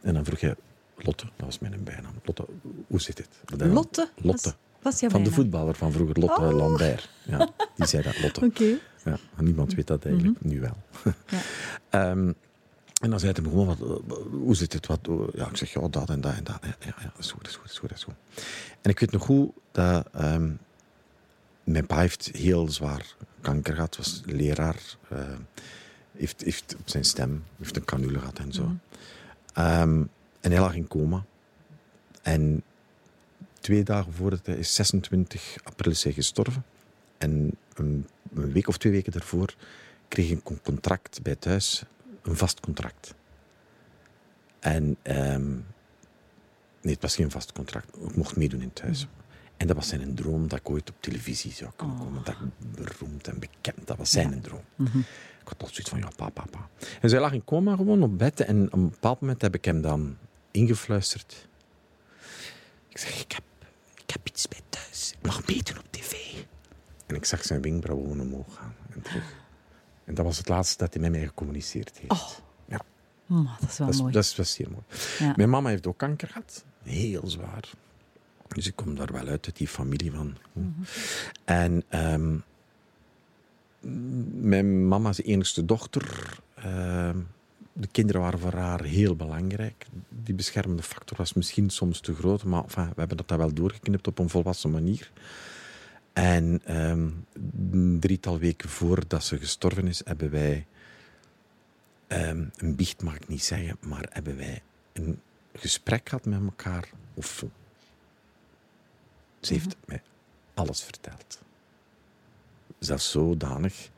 Speaker 2: En dan vroeg hij, Lotte, dat was mijn bijnaam. Lotte, hoe zit het?
Speaker 1: Lotte?
Speaker 2: Lotte.
Speaker 1: Was, was jouw
Speaker 2: Van de voetballer van vroeger, Lotte
Speaker 1: Oh.
Speaker 2: Lambert. Ja, die zei dat, Lotte.
Speaker 1: Oké.
Speaker 2: Ja, niemand weet dat eigenlijk, nu wel.
Speaker 1: Ja.
Speaker 2: Ehm, en dan zei hij me gewoon, wat, eh, hoe zit het? Wat, eh, ja, ik zeg, ja, dat en dat en dat. Ja, ja, dat is goed, dat is goed, dat is goed. En ik weet nog goed dat ehm, mijn pa heeft heel zwaar kanker gehad, was leraar, eh, heeft, heeft op zijn stem, heeft een canule gehad en zo. Ehm, en hij lag in coma. En twee dagen voordat hij is 26 april is hij gestorven. En een, een week of twee weken daarvoor kreeg ik een contract bij thuis, een vast contract. En ehm, nee, het was geen vast contract. Ik mocht meedoen in thuis. En dat was zijn droom dat ik ooit op televisie zou kunnen komen. Dat ik beroemd en bekend, dat was zijn droom. Ik had altijd zoiets van, ja, papa, papa. En zij lag in coma gewoon op bed. En op een bepaald moment heb ik hem dan ingefluisterd. Ik zeg, ik heb, ik heb iets bij thuis. Ik mag meedoen op tv. En ik zag zijn wenkbrauwen omhoog gaan en terug. En dat was het laatste dat hij met mij gecommuniceerd heeft.
Speaker 1: Oh.
Speaker 2: Ja,
Speaker 1: dat is wel
Speaker 2: dat is,
Speaker 1: mooi.
Speaker 2: dat, is, dat is mooi.
Speaker 1: Ja.
Speaker 2: Mijn mama heeft ook kanker gehad. Heel zwaar. Dus ik kom daar wel uit, uit die familie van. En ehm, mijn mama's enigste dochter. ehm, de kinderen waren voor haar heel belangrijk. Die beschermende factor was misschien soms te groot, maar enfin, we hebben dat wel doorgeknipt op een volwassen manier. En ehm, een drietal weken voordat ze gestorven is, hebben wij ehm, een biecht mag ik niet zeggen, maar hebben wij een gesprek gehad met elkaar of. Ze heeft mij alles verteld. Zelfs zodanig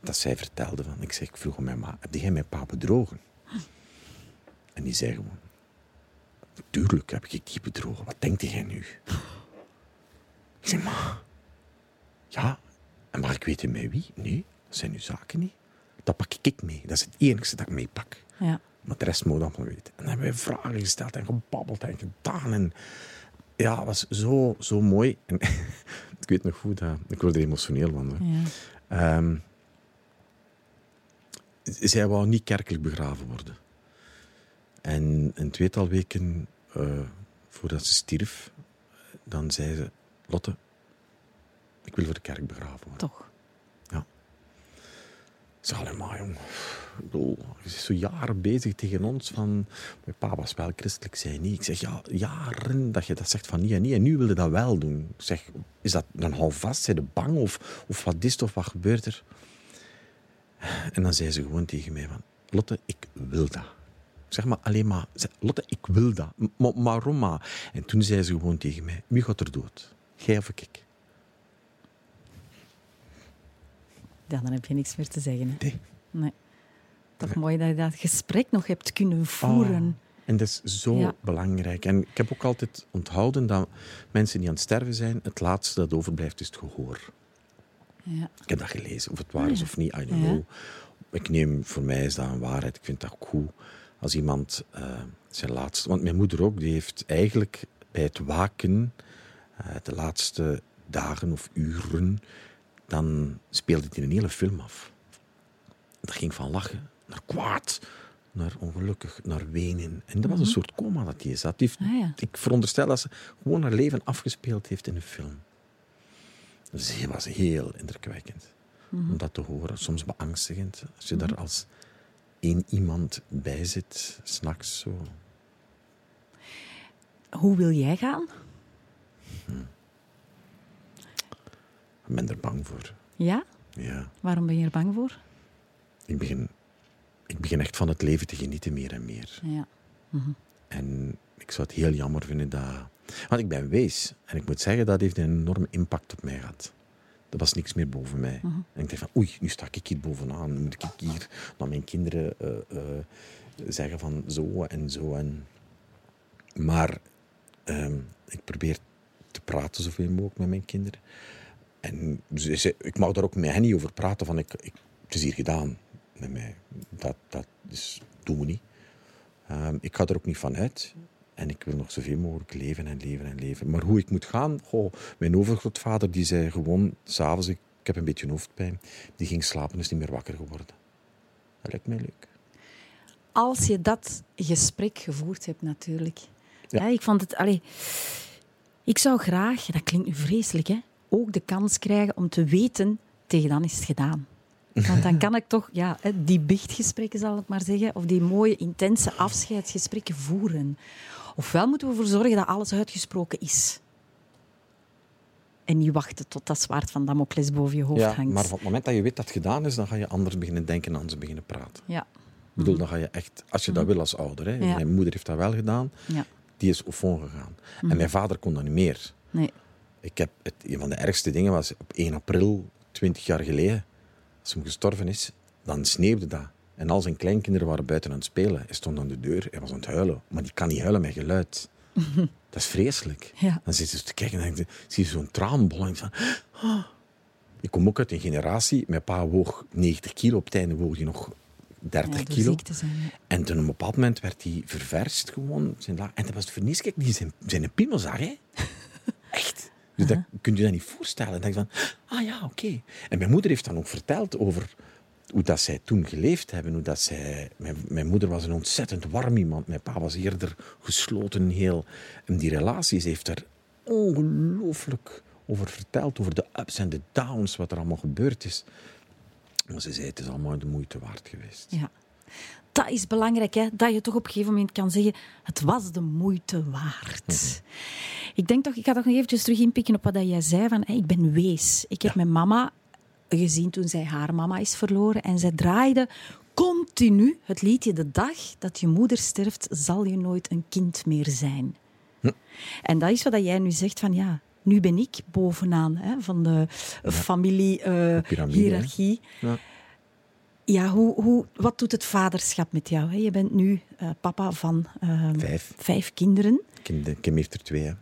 Speaker 2: dat zij vertelde van... Ik zeg, ik vroeg aan mijn ma, heb jij mijn pa bedrogen? En die zei gewoon... Tuurlijk heb ik die bedrogen. Wat denkt jij nu? Ik zeg, ma... Ja, en mag ik weten met wie? Nee, dat zijn uw zaken niet. Dat pak ik mee. Dat is het enige dat ik meepak.
Speaker 1: Ja.
Speaker 2: Maar de rest moet je allemaal weten. En dan hebben we vragen gesteld en gebabbeld en gedaan. En ja, het was zo, zo mooi. En ik weet nog goed, dat, ik word er emotioneel van.
Speaker 1: Ja.
Speaker 2: Ehm, zij wou niet kerkelijk begraven worden. En een tweetal weken eh, voordat ze stierf, dan zei ze... Lotte, ik wil voor de kerk begraven worden.
Speaker 1: Toch.
Speaker 2: Zeg, allee, maar jong. Ik bedoel, je is zo jaren bezig tegen ons van... Mijn pa was wel christelijk, zei niet. Ik zeg, ja, jaren dat je dat zegt van niet en niet. En nu wil je dat wel doen. Ik zeg, is dat dan hou vast? Zijn je bang? Of, of wat is het? Of wat gebeurt er? En dan zei ze gewoon tegen mij van... Lotte, ik wil dat. Zeg maar alleen maar... Lotte, ik wil dat. Maar waarom maar? En toen zei ze gewoon tegen mij... Wie gaat er dood? Jij of ik?
Speaker 1: Ja, dan heb je niks meer te zeggen. Hè.
Speaker 2: Nee.
Speaker 1: Nee. Toch mooi dat je dat gesprek nog hebt kunnen voeren.
Speaker 2: Oh, en dat is zo
Speaker 1: Ja.
Speaker 2: belangrijk. En ik heb ook altijd onthouden dat mensen die aan het sterven zijn, het laatste dat overblijft is het gehoor.
Speaker 1: Ja.
Speaker 2: Ik heb dat gelezen, of het waar is
Speaker 1: Ja.
Speaker 2: of niet, I don't know. Ik neem, voor mij is dat een waarheid. Ik vind dat goed als iemand eh, zijn laatste... Want mijn moeder ook, die heeft eigenlijk bij het waken, eh, de laatste dagen of uren, dan speelde hij een hele film af. Dat ging van lachen naar kwaad, naar ongelukkig, naar wenen. En dat was een soort coma dat hij zat. Heeft-
Speaker 1: Ah, ja.
Speaker 2: Ik veronderstel dat ze gewoon haar leven afgespeeld heeft in een film. Dus het was heel indrukwekkend om dat te horen. Soms beangstigend. Als je daar als één iemand bij zit, s'nachts zo.
Speaker 1: Hoe wil jij gaan?
Speaker 2: Ik ben er bang voor.
Speaker 1: Ja?
Speaker 2: Ja.
Speaker 1: Waarom ben je er bang voor?
Speaker 2: Ik begin, ik begin echt van het leven te genieten meer en meer.
Speaker 1: Ja.
Speaker 2: En ik zou het heel jammer vinden dat... Want ik ben wees. En ik moet zeggen, dat heeft een enorme impact op mij gehad. Er was niks meer boven mij. En ik dacht van, oei, nu sta ik hier bovenaan. Nu moet ik hier naar mijn kinderen eh, eh, zeggen van zo en zo. En... Maar ehm, ik probeer te praten zoveel mogelijk met mijn kinderen. En ik mag daar ook met hen niet over praten. Van ik, ik, het is hier gedaan met mij. Dat, dat is, doen we niet. Ehm, ik ga er ook niet van uit. En ik wil nog zoveel mogelijk leven en leven en leven. Maar hoe ik moet gaan? Goh, mijn overgrootvader die zei gewoon, s'avonds, ik, ik heb een beetje hoofdpijn. Die ging slapen en is niet meer wakker geworden. Dat lijkt mij leuk.
Speaker 1: Als je dat gesprek gevoerd hebt, natuurlijk.
Speaker 2: Ja.
Speaker 1: Ja, ik vond het... Allee, ik zou graag, dat klinkt nu vreselijk, hè, ook de kans krijgen om te weten, tegen dan is het gedaan. Want dan kan ik toch ja, die biechtgesprekken, zal ik maar zeggen, of die mooie, intense afscheidsgesprekken voeren. Ofwel moeten we ervoor zorgen dat alles uitgesproken is. En niet wachten tot dat zwaard van Damocles boven je hoofd
Speaker 2: Ja,
Speaker 1: hangt.
Speaker 2: maar van het moment dat je weet dat het gedaan is, dan ga je anders beginnen denken en anders beginnen praten.
Speaker 1: Ja.
Speaker 2: Ik bedoel, dan ga je echt, als je dat wil als ouder. Hè.
Speaker 1: Mhm. Ja.
Speaker 2: Mijn moeder heeft dat wel gedaan.
Speaker 1: ja.
Speaker 2: Die is au fond gegaan.
Speaker 1: Mhm.
Speaker 2: En mijn vader kon dat niet meer.
Speaker 1: Nee.
Speaker 2: Ik heb het, een van de ergste dingen was op 1 april, 20 jaar geleden, als hij gestorven is, dan sneeuwde dat. En al zijn kleinkinderen waren buiten aan het spelen. Hij stond aan de deur, hij was aan het huilen. Maar die kan niet huilen met geluid. Dat is vreselijk.
Speaker 1: Ja.
Speaker 2: Dan zit ze te kijken en dan zie je zo'n traanbol. En van, ah. Ik kom ook uit een generatie, mijn pa woog 90 kilo, op het einde woog hij nog 30
Speaker 1: Ja, door
Speaker 2: kilo.
Speaker 1: zijn, ja.
Speaker 2: En toen op een bepaald moment werd hij ververst gewoon. Zijn en dat was voor niets, kijk, die zijn, zijn piemel zag, hè. Echt. Dus dat kun je dat niet voorstellen. En dan denk je van, ah ja, oké. En mijn moeder heeft dan ook verteld over hoe dat zij toen geleefd hebben. Hoe dat zij, mijn, mijn moeder was een ontzettend warm iemand. Mijn pa was eerder gesloten heel. En die relaties heeft er ongelooflijk over verteld. Over de ups en de downs, wat er allemaal gebeurd is. Maar ze zei, het is allemaal de moeite waard geweest.
Speaker 1: Ja. Dat is belangrijk, hè? dat je toch op een gegeven moment kan zeggen: het was de moeite waard. Ik denk toch, ik ga toch nog eventjes terug inpikken op wat dat jij zei: van, ik ben wees. Ik heb mijn mama gezien toen zij haar mama is verloren en zij draaide continu het liedje: De dag dat je moeder sterft, zal je nooit een kind meer zijn. En dat is wat dat jij nu zegt: van ja. Nu ben ik bovenaan hè, van de
Speaker 2: piramide,
Speaker 1: familie-hierarchie.
Speaker 2: Ja.
Speaker 1: Ja, hoe, hoe, wat doet het vaderschap met jou? Hè? Je bent nu eh, papa van ehm,
Speaker 2: Vijf.
Speaker 1: vijf kinderen.
Speaker 2: Kim, Kim heeft er twee. Hè.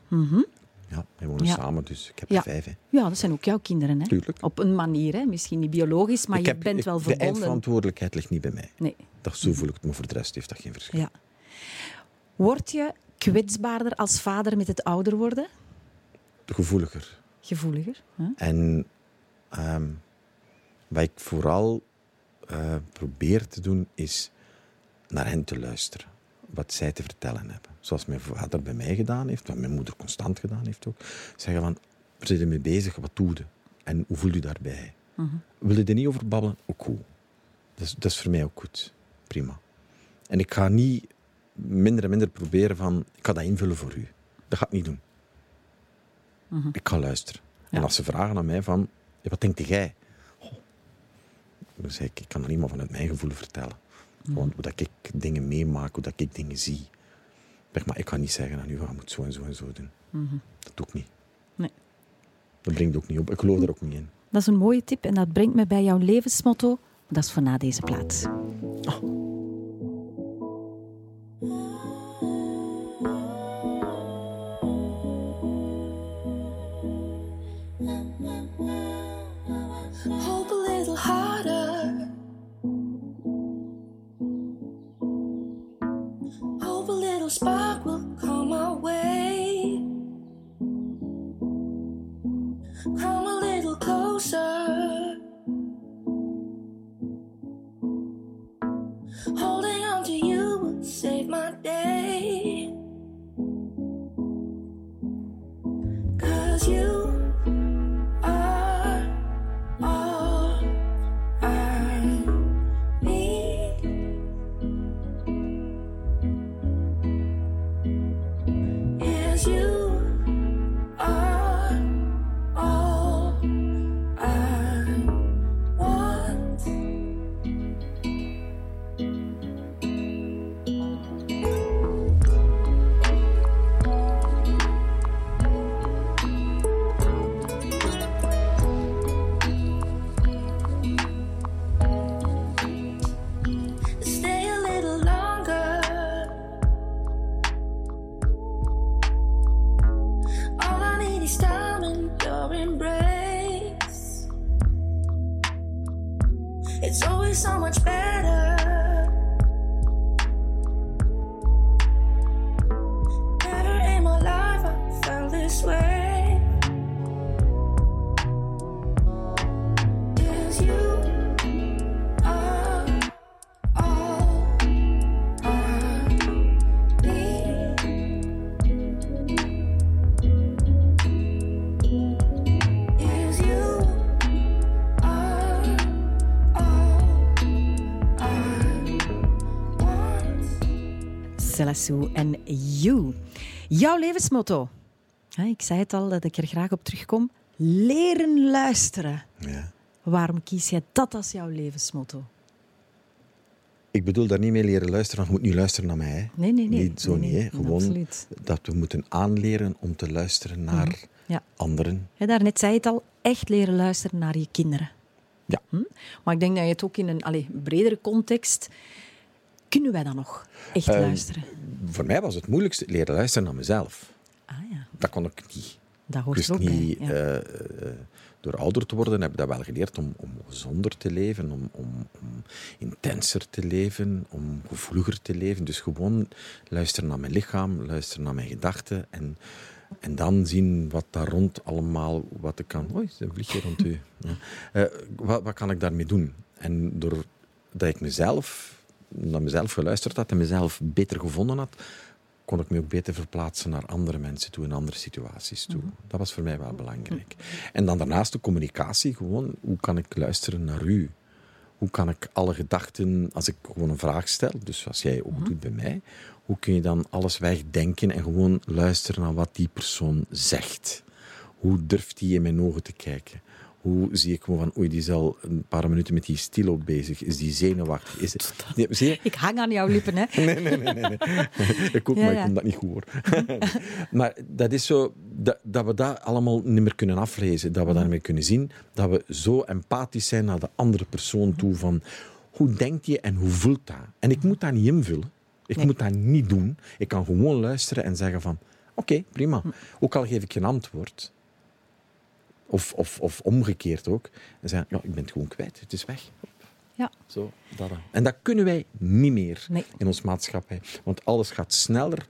Speaker 2: Ja, wij wonen
Speaker 1: Mhm. Ja.
Speaker 2: samen, dus ik heb
Speaker 1: Ja.
Speaker 2: er vijf. Hè.
Speaker 1: Ja, dat zijn ook jouw kinderen. Hè?
Speaker 2: Tuurlijk.
Speaker 1: Op een manier, hè? misschien niet biologisch, maar
Speaker 2: ik
Speaker 1: je
Speaker 2: heb,
Speaker 1: bent
Speaker 2: ik-
Speaker 1: wel
Speaker 2: De
Speaker 1: verbonden.
Speaker 2: eindverantwoordelijkheid ligt niet bij mij.
Speaker 1: Nee,
Speaker 2: Dat zo voel ik het, maar voor de rest heeft dat geen verschil.
Speaker 1: ja. Word je kwetsbaarder als vader met het ouder worden?
Speaker 2: Gevoeliger.
Speaker 1: Gevoeliger? Hè?
Speaker 2: En ehm, wat ik vooral eh, probeer te doen, is naar hen te luisteren. Wat zij te vertellen hebben. Zoals mijn vader bij mij gedaan heeft, wat mijn moeder constant gedaan heeft ook. Zeggen van, we zijn ermee bezig, wat doe je? En hoe voel je daarbij? Wil je er niet over babbelen? Ook goed. Dat is, dat is voor mij ook goed. Prima. En ik ga niet minder en minder proberen van, ik ga dat invullen voor u. Dat ga ik niet doen. Ik ga luisteren. En als ze vragen aan mij van, ja, wat denkt jij? Oh. Zeg ik, ik kan dat niet maar vanuit mijn gevoel vertellen. Want hoe dat ik dingen meemaak, hoe dat ik dingen zie. Zeg maar, ik ga niet zeggen aan u, je moet zo en zo en zo doen. Dat doe ik niet.
Speaker 1: Nee.
Speaker 2: Dat brengt ook niet op. Ik geloof er ook niet in.
Speaker 1: Dat is een mooie tip en dat brengt me bij jouw levensmotto. Dat is voor na deze plaats.
Speaker 4: Hope
Speaker 1: en You. Jouw levensmotto. Ik zei het al, dat ik er graag op terugkom. Leren luisteren.
Speaker 2: Ja.
Speaker 1: Waarom kies jij dat als jouw levensmotto?
Speaker 2: Ik bedoel daar niet mee leren luisteren, want je moet niet luisteren naar mij. Hè.
Speaker 1: Nee, nee, nee.
Speaker 2: Niet zo
Speaker 1: Nee,
Speaker 2: niet. Hè. Gewoon
Speaker 1: Absoluut.
Speaker 2: dat we moeten aanleren om te luisteren naar
Speaker 1: Ja.
Speaker 2: anderen.
Speaker 1: Ja, daarnet zei je het al, echt leren luisteren naar je kinderen.
Speaker 2: Ja.
Speaker 1: Hm? Maar ik denk dat je het ook in een allee, bredere context Kunnen wij dan nog echt
Speaker 2: Ehm,
Speaker 1: luisteren?
Speaker 2: Voor mij was het moeilijkste leren luisteren naar mezelf.
Speaker 1: Ah ja,
Speaker 2: Dat kon ik niet.
Speaker 1: dat hoort
Speaker 2: Dus
Speaker 1: er ook
Speaker 2: niet,
Speaker 1: ja.
Speaker 2: eh, eh, door ouder te worden heb ik dat wel geleerd om, om gezonder te leven, om, om, om intenser te leven, om gevoeliger te leven. Dus gewoon luisteren naar mijn lichaam, luisteren naar mijn gedachten en, en dan zien wat daar rond allemaal, wat ik kan... Oei, een vliegje rond u. Ja. Eh, wat, wat kan ik daarmee doen? En doordat ik mezelf, naar mezelf geluisterd had en mezelf beter gevonden had, kon ik me ook beter verplaatsen naar andere mensen toe, in andere situaties toe. Dat was voor mij wel belangrijk. En dan daarnaast de communicatie, gewoon, hoe kan ik luisteren naar u? Hoe kan ik alle gedachten, als ik gewoon een vraag stel, dus als jij ook doet bij mij, hoe kun je dan alles wegdenken en gewoon luisteren naar wat die persoon zegt? Hoe durft die in mijn ogen te kijken? Hoe zie ik gewoon van, oei, die is al een paar minuten met die stilo bezig. Is die zenuwachtig? Is het... Nee, zie je?
Speaker 1: Ik hang aan jouw lippen, hè.
Speaker 2: Nee, nee, nee. nee, nee. ik ook,
Speaker 1: Ja,
Speaker 2: maar
Speaker 1: ja.
Speaker 2: ik kom dat niet goed hoor. maar dat is zo, dat, dat we dat allemaal niet meer kunnen aflezen. Dat we daarmee kunnen zien dat we zo empathisch zijn naar de andere persoon toe. Van hoe denkt je en hoe voelt dat? En ik moet dat niet invullen. Ik
Speaker 1: Nee.
Speaker 2: moet dat niet doen. Ik kan gewoon luisteren en zeggen van, oké, prima. Ook al geef ik geen antwoord. Of, of, of omgekeerd ook. En zeggen, ja, ik ben het gewoon kwijt. Het is weg.
Speaker 1: Ja.
Speaker 2: Zo, dat dan. En dat kunnen wij niet meer
Speaker 1: Nee.
Speaker 2: in onze maatschappij. Want alles gaat sneller.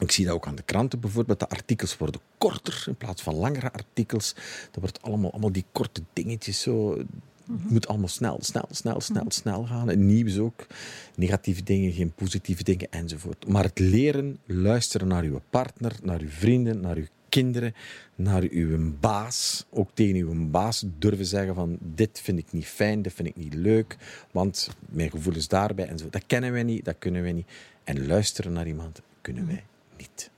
Speaker 2: Ik zie dat ook aan de kranten bijvoorbeeld. De artikels worden korter in plaats van langere artikels. Dat wordt allemaal, allemaal die korte dingetjes zo. Het moet allemaal snel, snel, snel, snel, snel gaan. En nieuws ook. Negatieve dingen, geen positieve dingen enzovoort. Maar het leren, luisteren naar uw partner, naar uw vrienden, naar uw kinderen, naar uw baas. Ook tegen uw baas durven zeggen van dit vind ik niet fijn, dit vind ik niet leuk, want mijn gevoel is daarbij en zo. Dat kennen wij niet, dat kunnen wij niet. En luisteren naar iemand kunnen wij niet.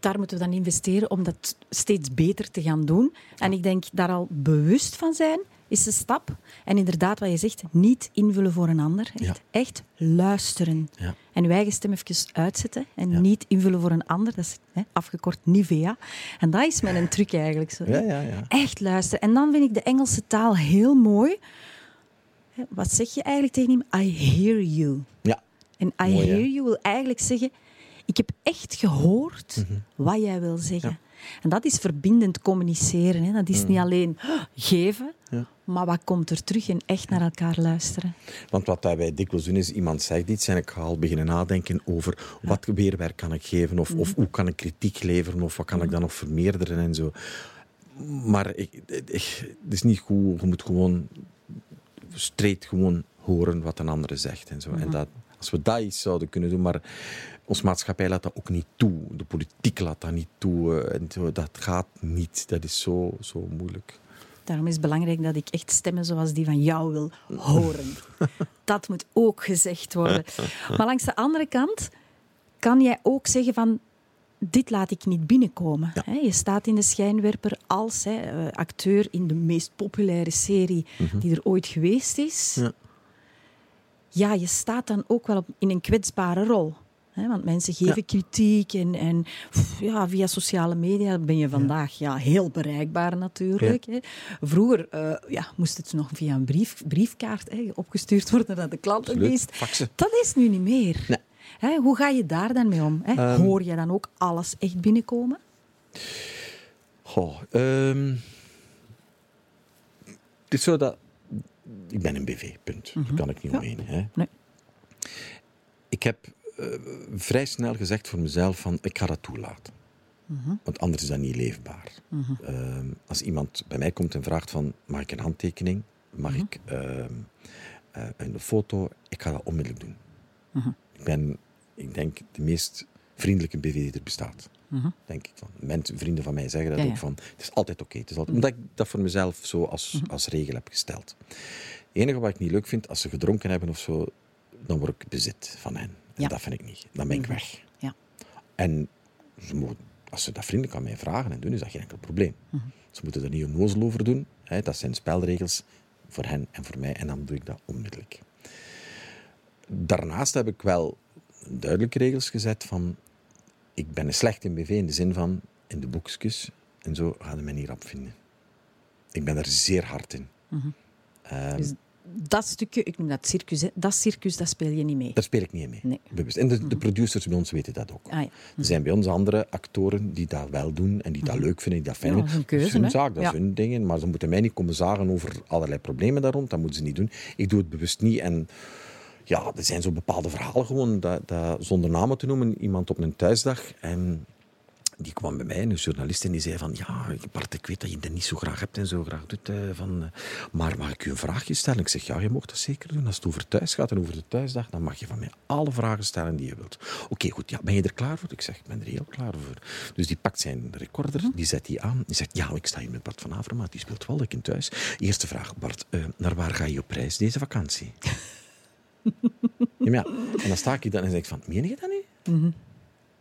Speaker 1: daar moeten we dan investeren om dat steeds beter te gaan doen. En ik denk daar al bewust van zijn is de stap. En inderdaad, wat je zegt, niet invullen voor een ander. Echt,
Speaker 2: Ja.
Speaker 1: echt luisteren.
Speaker 2: Ja.
Speaker 1: En uw eigen stem even uitzetten en
Speaker 2: Ja.
Speaker 1: niet invullen voor een ander. Dat is hè, afgekort Nivea. En dat is mijn truc eigenlijk. Zo, hè.
Speaker 2: Ja, ja, ja.
Speaker 1: Echt luisteren. En dan vind ik de Engelse taal heel mooi. Wat zeg je eigenlijk tegen hem? I hear you.
Speaker 2: Ja,
Speaker 1: En I
Speaker 2: Mooi,
Speaker 1: hear you wil eigenlijk zeggen, ik heb echt gehoord
Speaker 2: Mhm.
Speaker 1: wat jij wil zeggen. En dat is verbindend communiceren. Hè. Dat is niet alleen geven,
Speaker 2: Mhm. Ja.
Speaker 1: maar wat komt er terug en echt naar elkaar luisteren.
Speaker 2: Want wat wij dikwijls doen is, iemand zegt iets en ik ga al beginnen nadenken over wat weerwerk kan ik geven of, of hoe kan ik kritiek leveren of wat kan ik dan nog vermeerderen en zo. Maar ik, ik- het is niet goed, je moet gewoon straight gewoon horen wat een andere zegt en zo. En dat, als we dat iets zouden kunnen doen, maar onze maatschappij laat dat ook niet toe. De politiek laat dat niet toe. eh, En dat gaat niet. Dat is zo, zo moeilijk.
Speaker 1: Daarom is het belangrijk dat ik echt stemmen zoals die van jou wil horen. Dat moet ook gezegd worden. Maar langs de andere kant kan jij ook zeggen van... Dit laat ik niet binnenkomen. Je staat in de schijnwerper als hè, eh, acteur in de meest populaire serie die er ooit geweest is.
Speaker 2: Ja.
Speaker 1: Ja, je staat dan ook wel in een kwetsbare rol. Hè, want mensen geven kritiek en, en pff, ja, via sociale media ben je vandaag ja. heel bereikbaar natuurlijk. Hè. Vroeger eh, ja, moest het nog via een brief, briefkaart hè, opgestuurd worden naar de klantendienst. Dat is nu niet meer.
Speaker 2: Nee.
Speaker 1: Hoe ga je daar dan mee om? Hè?
Speaker 2: Ehm.
Speaker 1: Hoor je dan ook alles echt binnenkomen?
Speaker 2: Goh, ehm, het is zo dat... Ik ben een BV, punt. Daar kan ik niet omheen. Hè.
Speaker 1: Nee.
Speaker 2: Ik heb vrij snel gezegd voor mezelf van, ik ga dat toelaten. Want anders is dat niet leefbaar. Ehm, als iemand bij mij komt en vraagt van, mag ik een handtekening? Mag ik ehm, eh, een foto? Ik ga dat onmiddellijk doen. Ik ben, ik denk, de meest vriendelijke BV die er bestaat. Denk ik van. Mensen, vrienden van mij zeggen dat
Speaker 1: Ja, ja.
Speaker 2: ook van. Het is altijd oké. Altijd, Omdat ik dat voor mezelf zo als, als regel heb gesteld. Het enige wat ik niet leuk vind, als ze gedronken hebben of zo, dan word ik bezit van hen. En
Speaker 1: Ja.
Speaker 2: dat vind ik niet. Dan ben ik weg.
Speaker 1: Ja.
Speaker 2: En ze mogen, als ze dat vriendelijk aan mij vragen en doen, is dat geen enkel probleem. Ze moeten er niet onnozel over doen. Hè. Dat zijn spelregels voor hen en voor mij. En dan doe ik dat onmiddellijk. Daarnaast heb ik wel duidelijke regels gezet van... Ik ben een slecht in BV in de zin van... In de boekjes en zo gaan ze mij niet rap vinden. Ik ben er zeer hard in. Ehm,
Speaker 1: Dus dat stukje, ik noem dat circus, hè, dat circus, dat speel je niet mee.
Speaker 2: Daar speel ik niet mee.
Speaker 1: Nee.
Speaker 2: Bewust. En de, de producers bij ons weten dat ook.
Speaker 1: Ah, ja.
Speaker 2: Er zijn bij ons andere actoren die dat wel doen en die dat leuk vinden, die dat fijn
Speaker 1: Ja, dat
Speaker 2: vinden.
Speaker 1: is een keuze,
Speaker 2: dat is hun zaak, dat
Speaker 1: Ja.
Speaker 2: is hun dingen. Maar ze moeten mij niet komen zagen over allerlei problemen daar rond. Dat moeten ze niet doen. Ik doe het bewust niet. En ja, er zijn zo bepaalde verhalen gewoon, dat, dat, zonder namen te noemen. Iemand op een thuisdag en die kwam bij mij, een journalist, en die zei van... Ja, Bart, ik weet dat je dat niet zo graag hebt en zo graag doet. eh, van, eh, maar mag ik u een vraagje stellen? Ik zeg, ja, je mag dat zeker doen. Als het over thuis gaat en over de thuisdag, dan mag je van mij alle vragen stellen die je wilt. Oké, goed, ja, ben je er klaar voor? Ik zeg, ik ben er heel klaar voor. Dus die pakt zijn recorder, die zet die aan. Die zegt, ja, ik sta hier met Bart van Avermaat, die speelt wel in thuis. Eerste vraag, Bart, eh, naar waar ga je op reis deze vakantie? ja, maar ja, en dan sta ik hier dan en zeg ik van, meen je dat nu?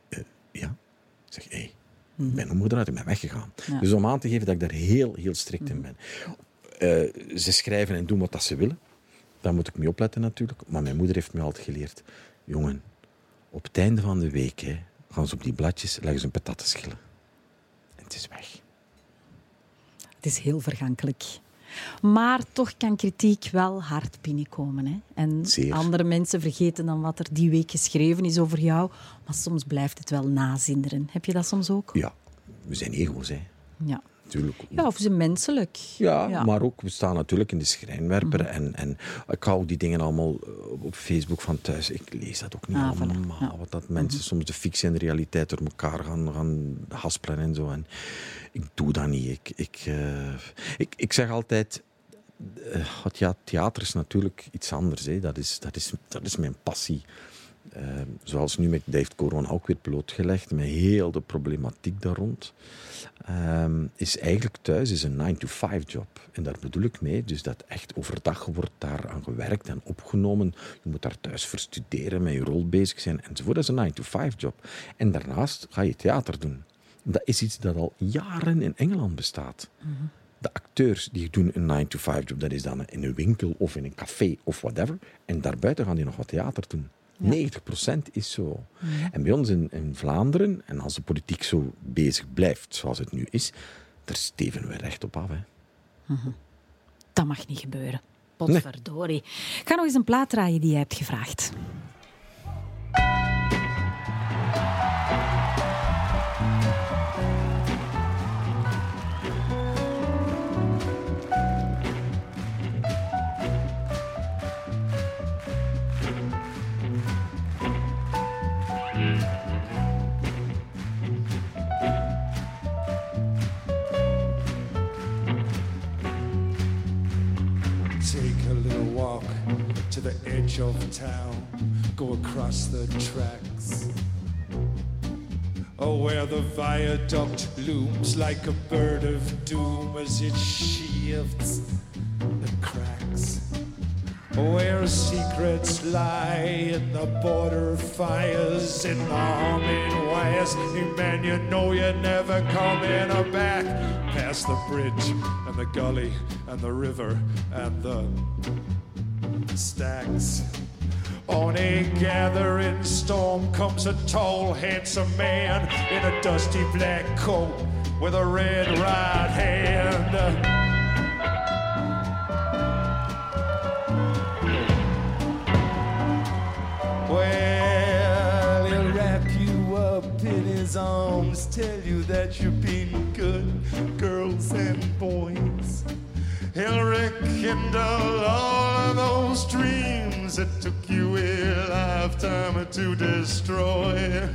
Speaker 2: Eh, ja. Zeg, hé, hey, ik ben moeder uit, ik ben weggegaan.
Speaker 1: Ja.
Speaker 2: Dus om aan te geven dat ik daar heel, heel strikt in ben. Eh, ze schrijven en doen wat dat ze willen. Daar moet ik mee opletten natuurlijk. Maar mijn moeder heeft me altijd geleerd. Jongen, op het einde van de week hè, gaan ze op die bladjes leggen ze een patat schillen. En het is weg.
Speaker 1: Het is heel vergankelijk. Maar toch kan kritiek wel hard binnenkomen. Hè? En
Speaker 2: Zeer.
Speaker 1: andere mensen vergeten dan wat er die week geschreven is over jou. Maar soms blijft het wel nazinderen. Heb je dat soms ook?
Speaker 2: Ja, we zijn ego's, hè.
Speaker 1: Ja.
Speaker 2: Natuurlijk.
Speaker 1: Ja, of ze menselijk.
Speaker 2: Ja, maar ook, we staan natuurlijk in de schrijnwerper. En, en ik hou die dingen allemaal eh, op Facebook van thuis. Ik lees dat ook niet
Speaker 1: Ah,
Speaker 2: allemaal.
Speaker 1: voilà, ja.
Speaker 2: Wat dat mensen soms de fictie en de realiteit door elkaar gaan, gaan haspelen en zo. En ik doe dat niet. Ik, ik, eh, ik, ik zeg altijd... het ja, theater is natuurlijk iets anders. Hè. Dat, is, dat, is, dat is mijn passie. Eh, zoals nu met Dave Corona ook weer blootgelegd, met heel de problematiek daar rond, ehm, is eigenlijk thuis is een 9-to-5 job. En daar bedoel ik mee, dus dat echt overdag wordt daar aan gewerkt en opgenomen. Je moet daar thuis voor studeren, met je rol bezig zijn enzovoort. Dat is een 9-to-5 job. En daarnaast ga je theater doen. Dat is iets dat al jaren in Engeland bestaat. De acteurs die doen een 9-to-5 job, dat is dan in een winkel of in een café of whatever. En daarbuiten gaan die nog wat theater doen. 90% is zo. En bij ons in, in Vlaanderen, en als de politiek zo bezig blijft zoals het nu is, daar steven we recht op af. Hè.
Speaker 1: Dat mag niet gebeuren. Potverdorie. Ik ga nog eens een plaat draaien die jij hebt gevraagd.
Speaker 5: The edge of town, go across the tracks. Oh, where the viaduct looms like a bird of doom as it shifts and cracks. Oh, where secrets lie in the border fires in the humming wires. Hey man, you know you're never coming back past the bridge and the gully and the river and the stacks. On a gathering storm comes a tall, handsome man in a dusty black coat with a red right hand. Well, he'll wrap you up in his arms, tell you that you've been good, girls and boys. He'll rekindle all of those dreams that took you a lifetime to destroy.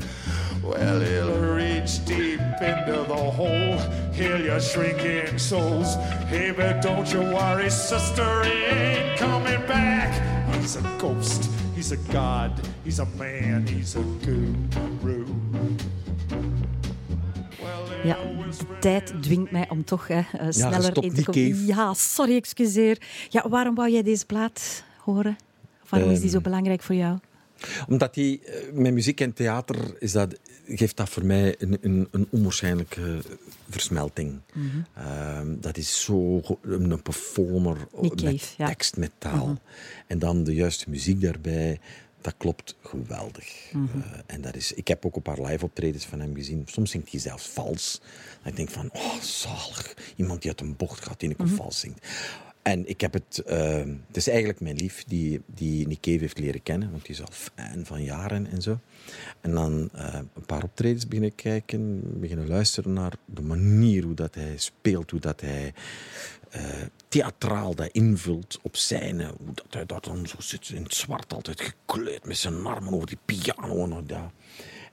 Speaker 5: Well, he'll reach deep into the hole, heal your shrinking souls. Hey, but don't you worry, sister, he ain't coming back. He's a ghost, he's a god, he's a man, he's a guru. Well, they'll
Speaker 1: de tijd dwingt mij om toch hè, eh, sneller in te komen. Ja, sorry, excuseer. Ja, waarom wou jij deze plaat horen? Of waarom is die zo
Speaker 2: Ehm,
Speaker 1: belangrijk voor jou?
Speaker 2: Omdat die, eh, met muziek en theater is dat, geeft dat voor mij een, een, een onwaarschijnlijke versmelting. Ehm, dat is zo een performer
Speaker 1: Nick
Speaker 2: met
Speaker 1: Cave, ja.
Speaker 2: tekst, met taal. En dan de juiste muziek daarbij. Dat klopt geweldig. Eh, en dat is, ik heb ook een paar live optredens van hem gezien. Soms zingt hij zelfs vals. Ik denk van, oh, zalig. Iemand die uit een bocht gaat die een keer vals zingt. En ik heb het... eh, het is eigenlijk mijn lief die, die Nick Cave heeft leren kennen. Want die is al fan van jaren en zo. En dan eh, een paar optredens beginnen kijken. Beginnen luisteren naar de manier hoe dat hij speelt. Hoe dat hij eh, theatraal dat invult op scène. Hoe dat hij dat dan zo zit in het zwart altijd gekleurd met zijn armen over die piano. En, dat.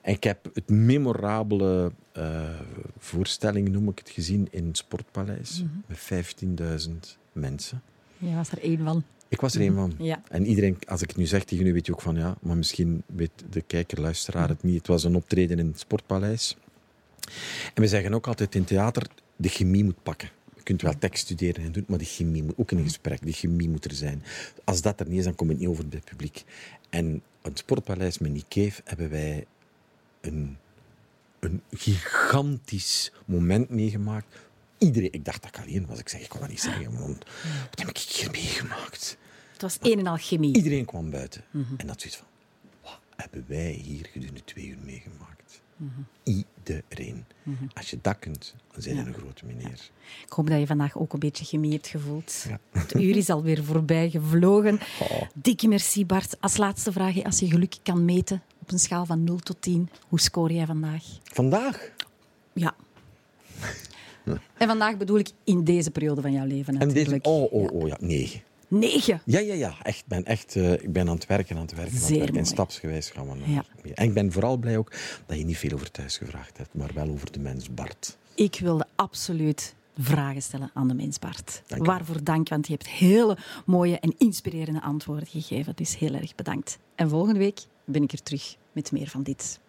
Speaker 2: en ik heb het memorabele eh, voorstelling, noem ik het, gezien in het Sportpaleis. Met 15.000 mensen.
Speaker 1: Jij was er één van.
Speaker 2: Ik was er een van.
Speaker 1: Ja.
Speaker 2: En iedereen, als ik het nu zeg tegen u, weet je ook van ja, maar misschien weet de kijker, luisteraar het niet. Het was een optreden in het Sportpaleis. En we zeggen ook altijd in theater, de chemie moet pakken. Je kunt wel tekst studeren en doen, maar de chemie moet ook in een gesprek. De chemie moet er zijn. Als dat er niet is, dan komt het niet over bij het publiek. En het Sportpaleis met Cave hebben wij een, een gigantisch moment meegemaakt. Iedereen, ik dacht dat ik alleen was. Ik zeg, ik kon dat niet zeggen, want wat heb ik hier meegemaakt?
Speaker 1: Het was een en al chemie.
Speaker 2: Iedereen kwam buiten. En dat zoiets van, wat hebben wij hier gedurende twee uur meegemaakt? Iedereen. Als je dat kunt, dan zijn je een grote meneer.
Speaker 1: Ik hoop dat je vandaag ook een beetje chemie hebt gevoeld.
Speaker 2: Ja.
Speaker 1: Het uur is alweer voorbij gevlogen. Dikke merci, Bart. Als laatste vraag, als je geluk kan meten op een schaal van 0 tot 10, hoe scoor jij vandaag?
Speaker 2: Vandaag?
Speaker 1: Ja. En vandaag bedoel ik in deze periode van jouw leven
Speaker 2: En
Speaker 1: natuurlijk.
Speaker 2: deze, oh, oh, oh, ja, negen.
Speaker 1: Negen.
Speaker 2: Ja, ja, ja. Echt, ben echt, eh, ik ben aan het werken, aan het werken, aan het
Speaker 1: Zeer
Speaker 2: werken. En stapsgewijs gaan we naar
Speaker 1: Ja.
Speaker 2: En ik ben vooral blij ook dat je niet veel over thuis gevraagd hebt, maar wel over de mens Bart.
Speaker 1: Ik wilde absoluut vragen stellen aan de mens, Bart.
Speaker 2: Dank je wel.
Speaker 1: Waarvoor dank, want je hebt hele mooie en inspirerende antwoorden gegeven. Dus heel erg bedankt. En volgende week ben ik er terug met meer van dit.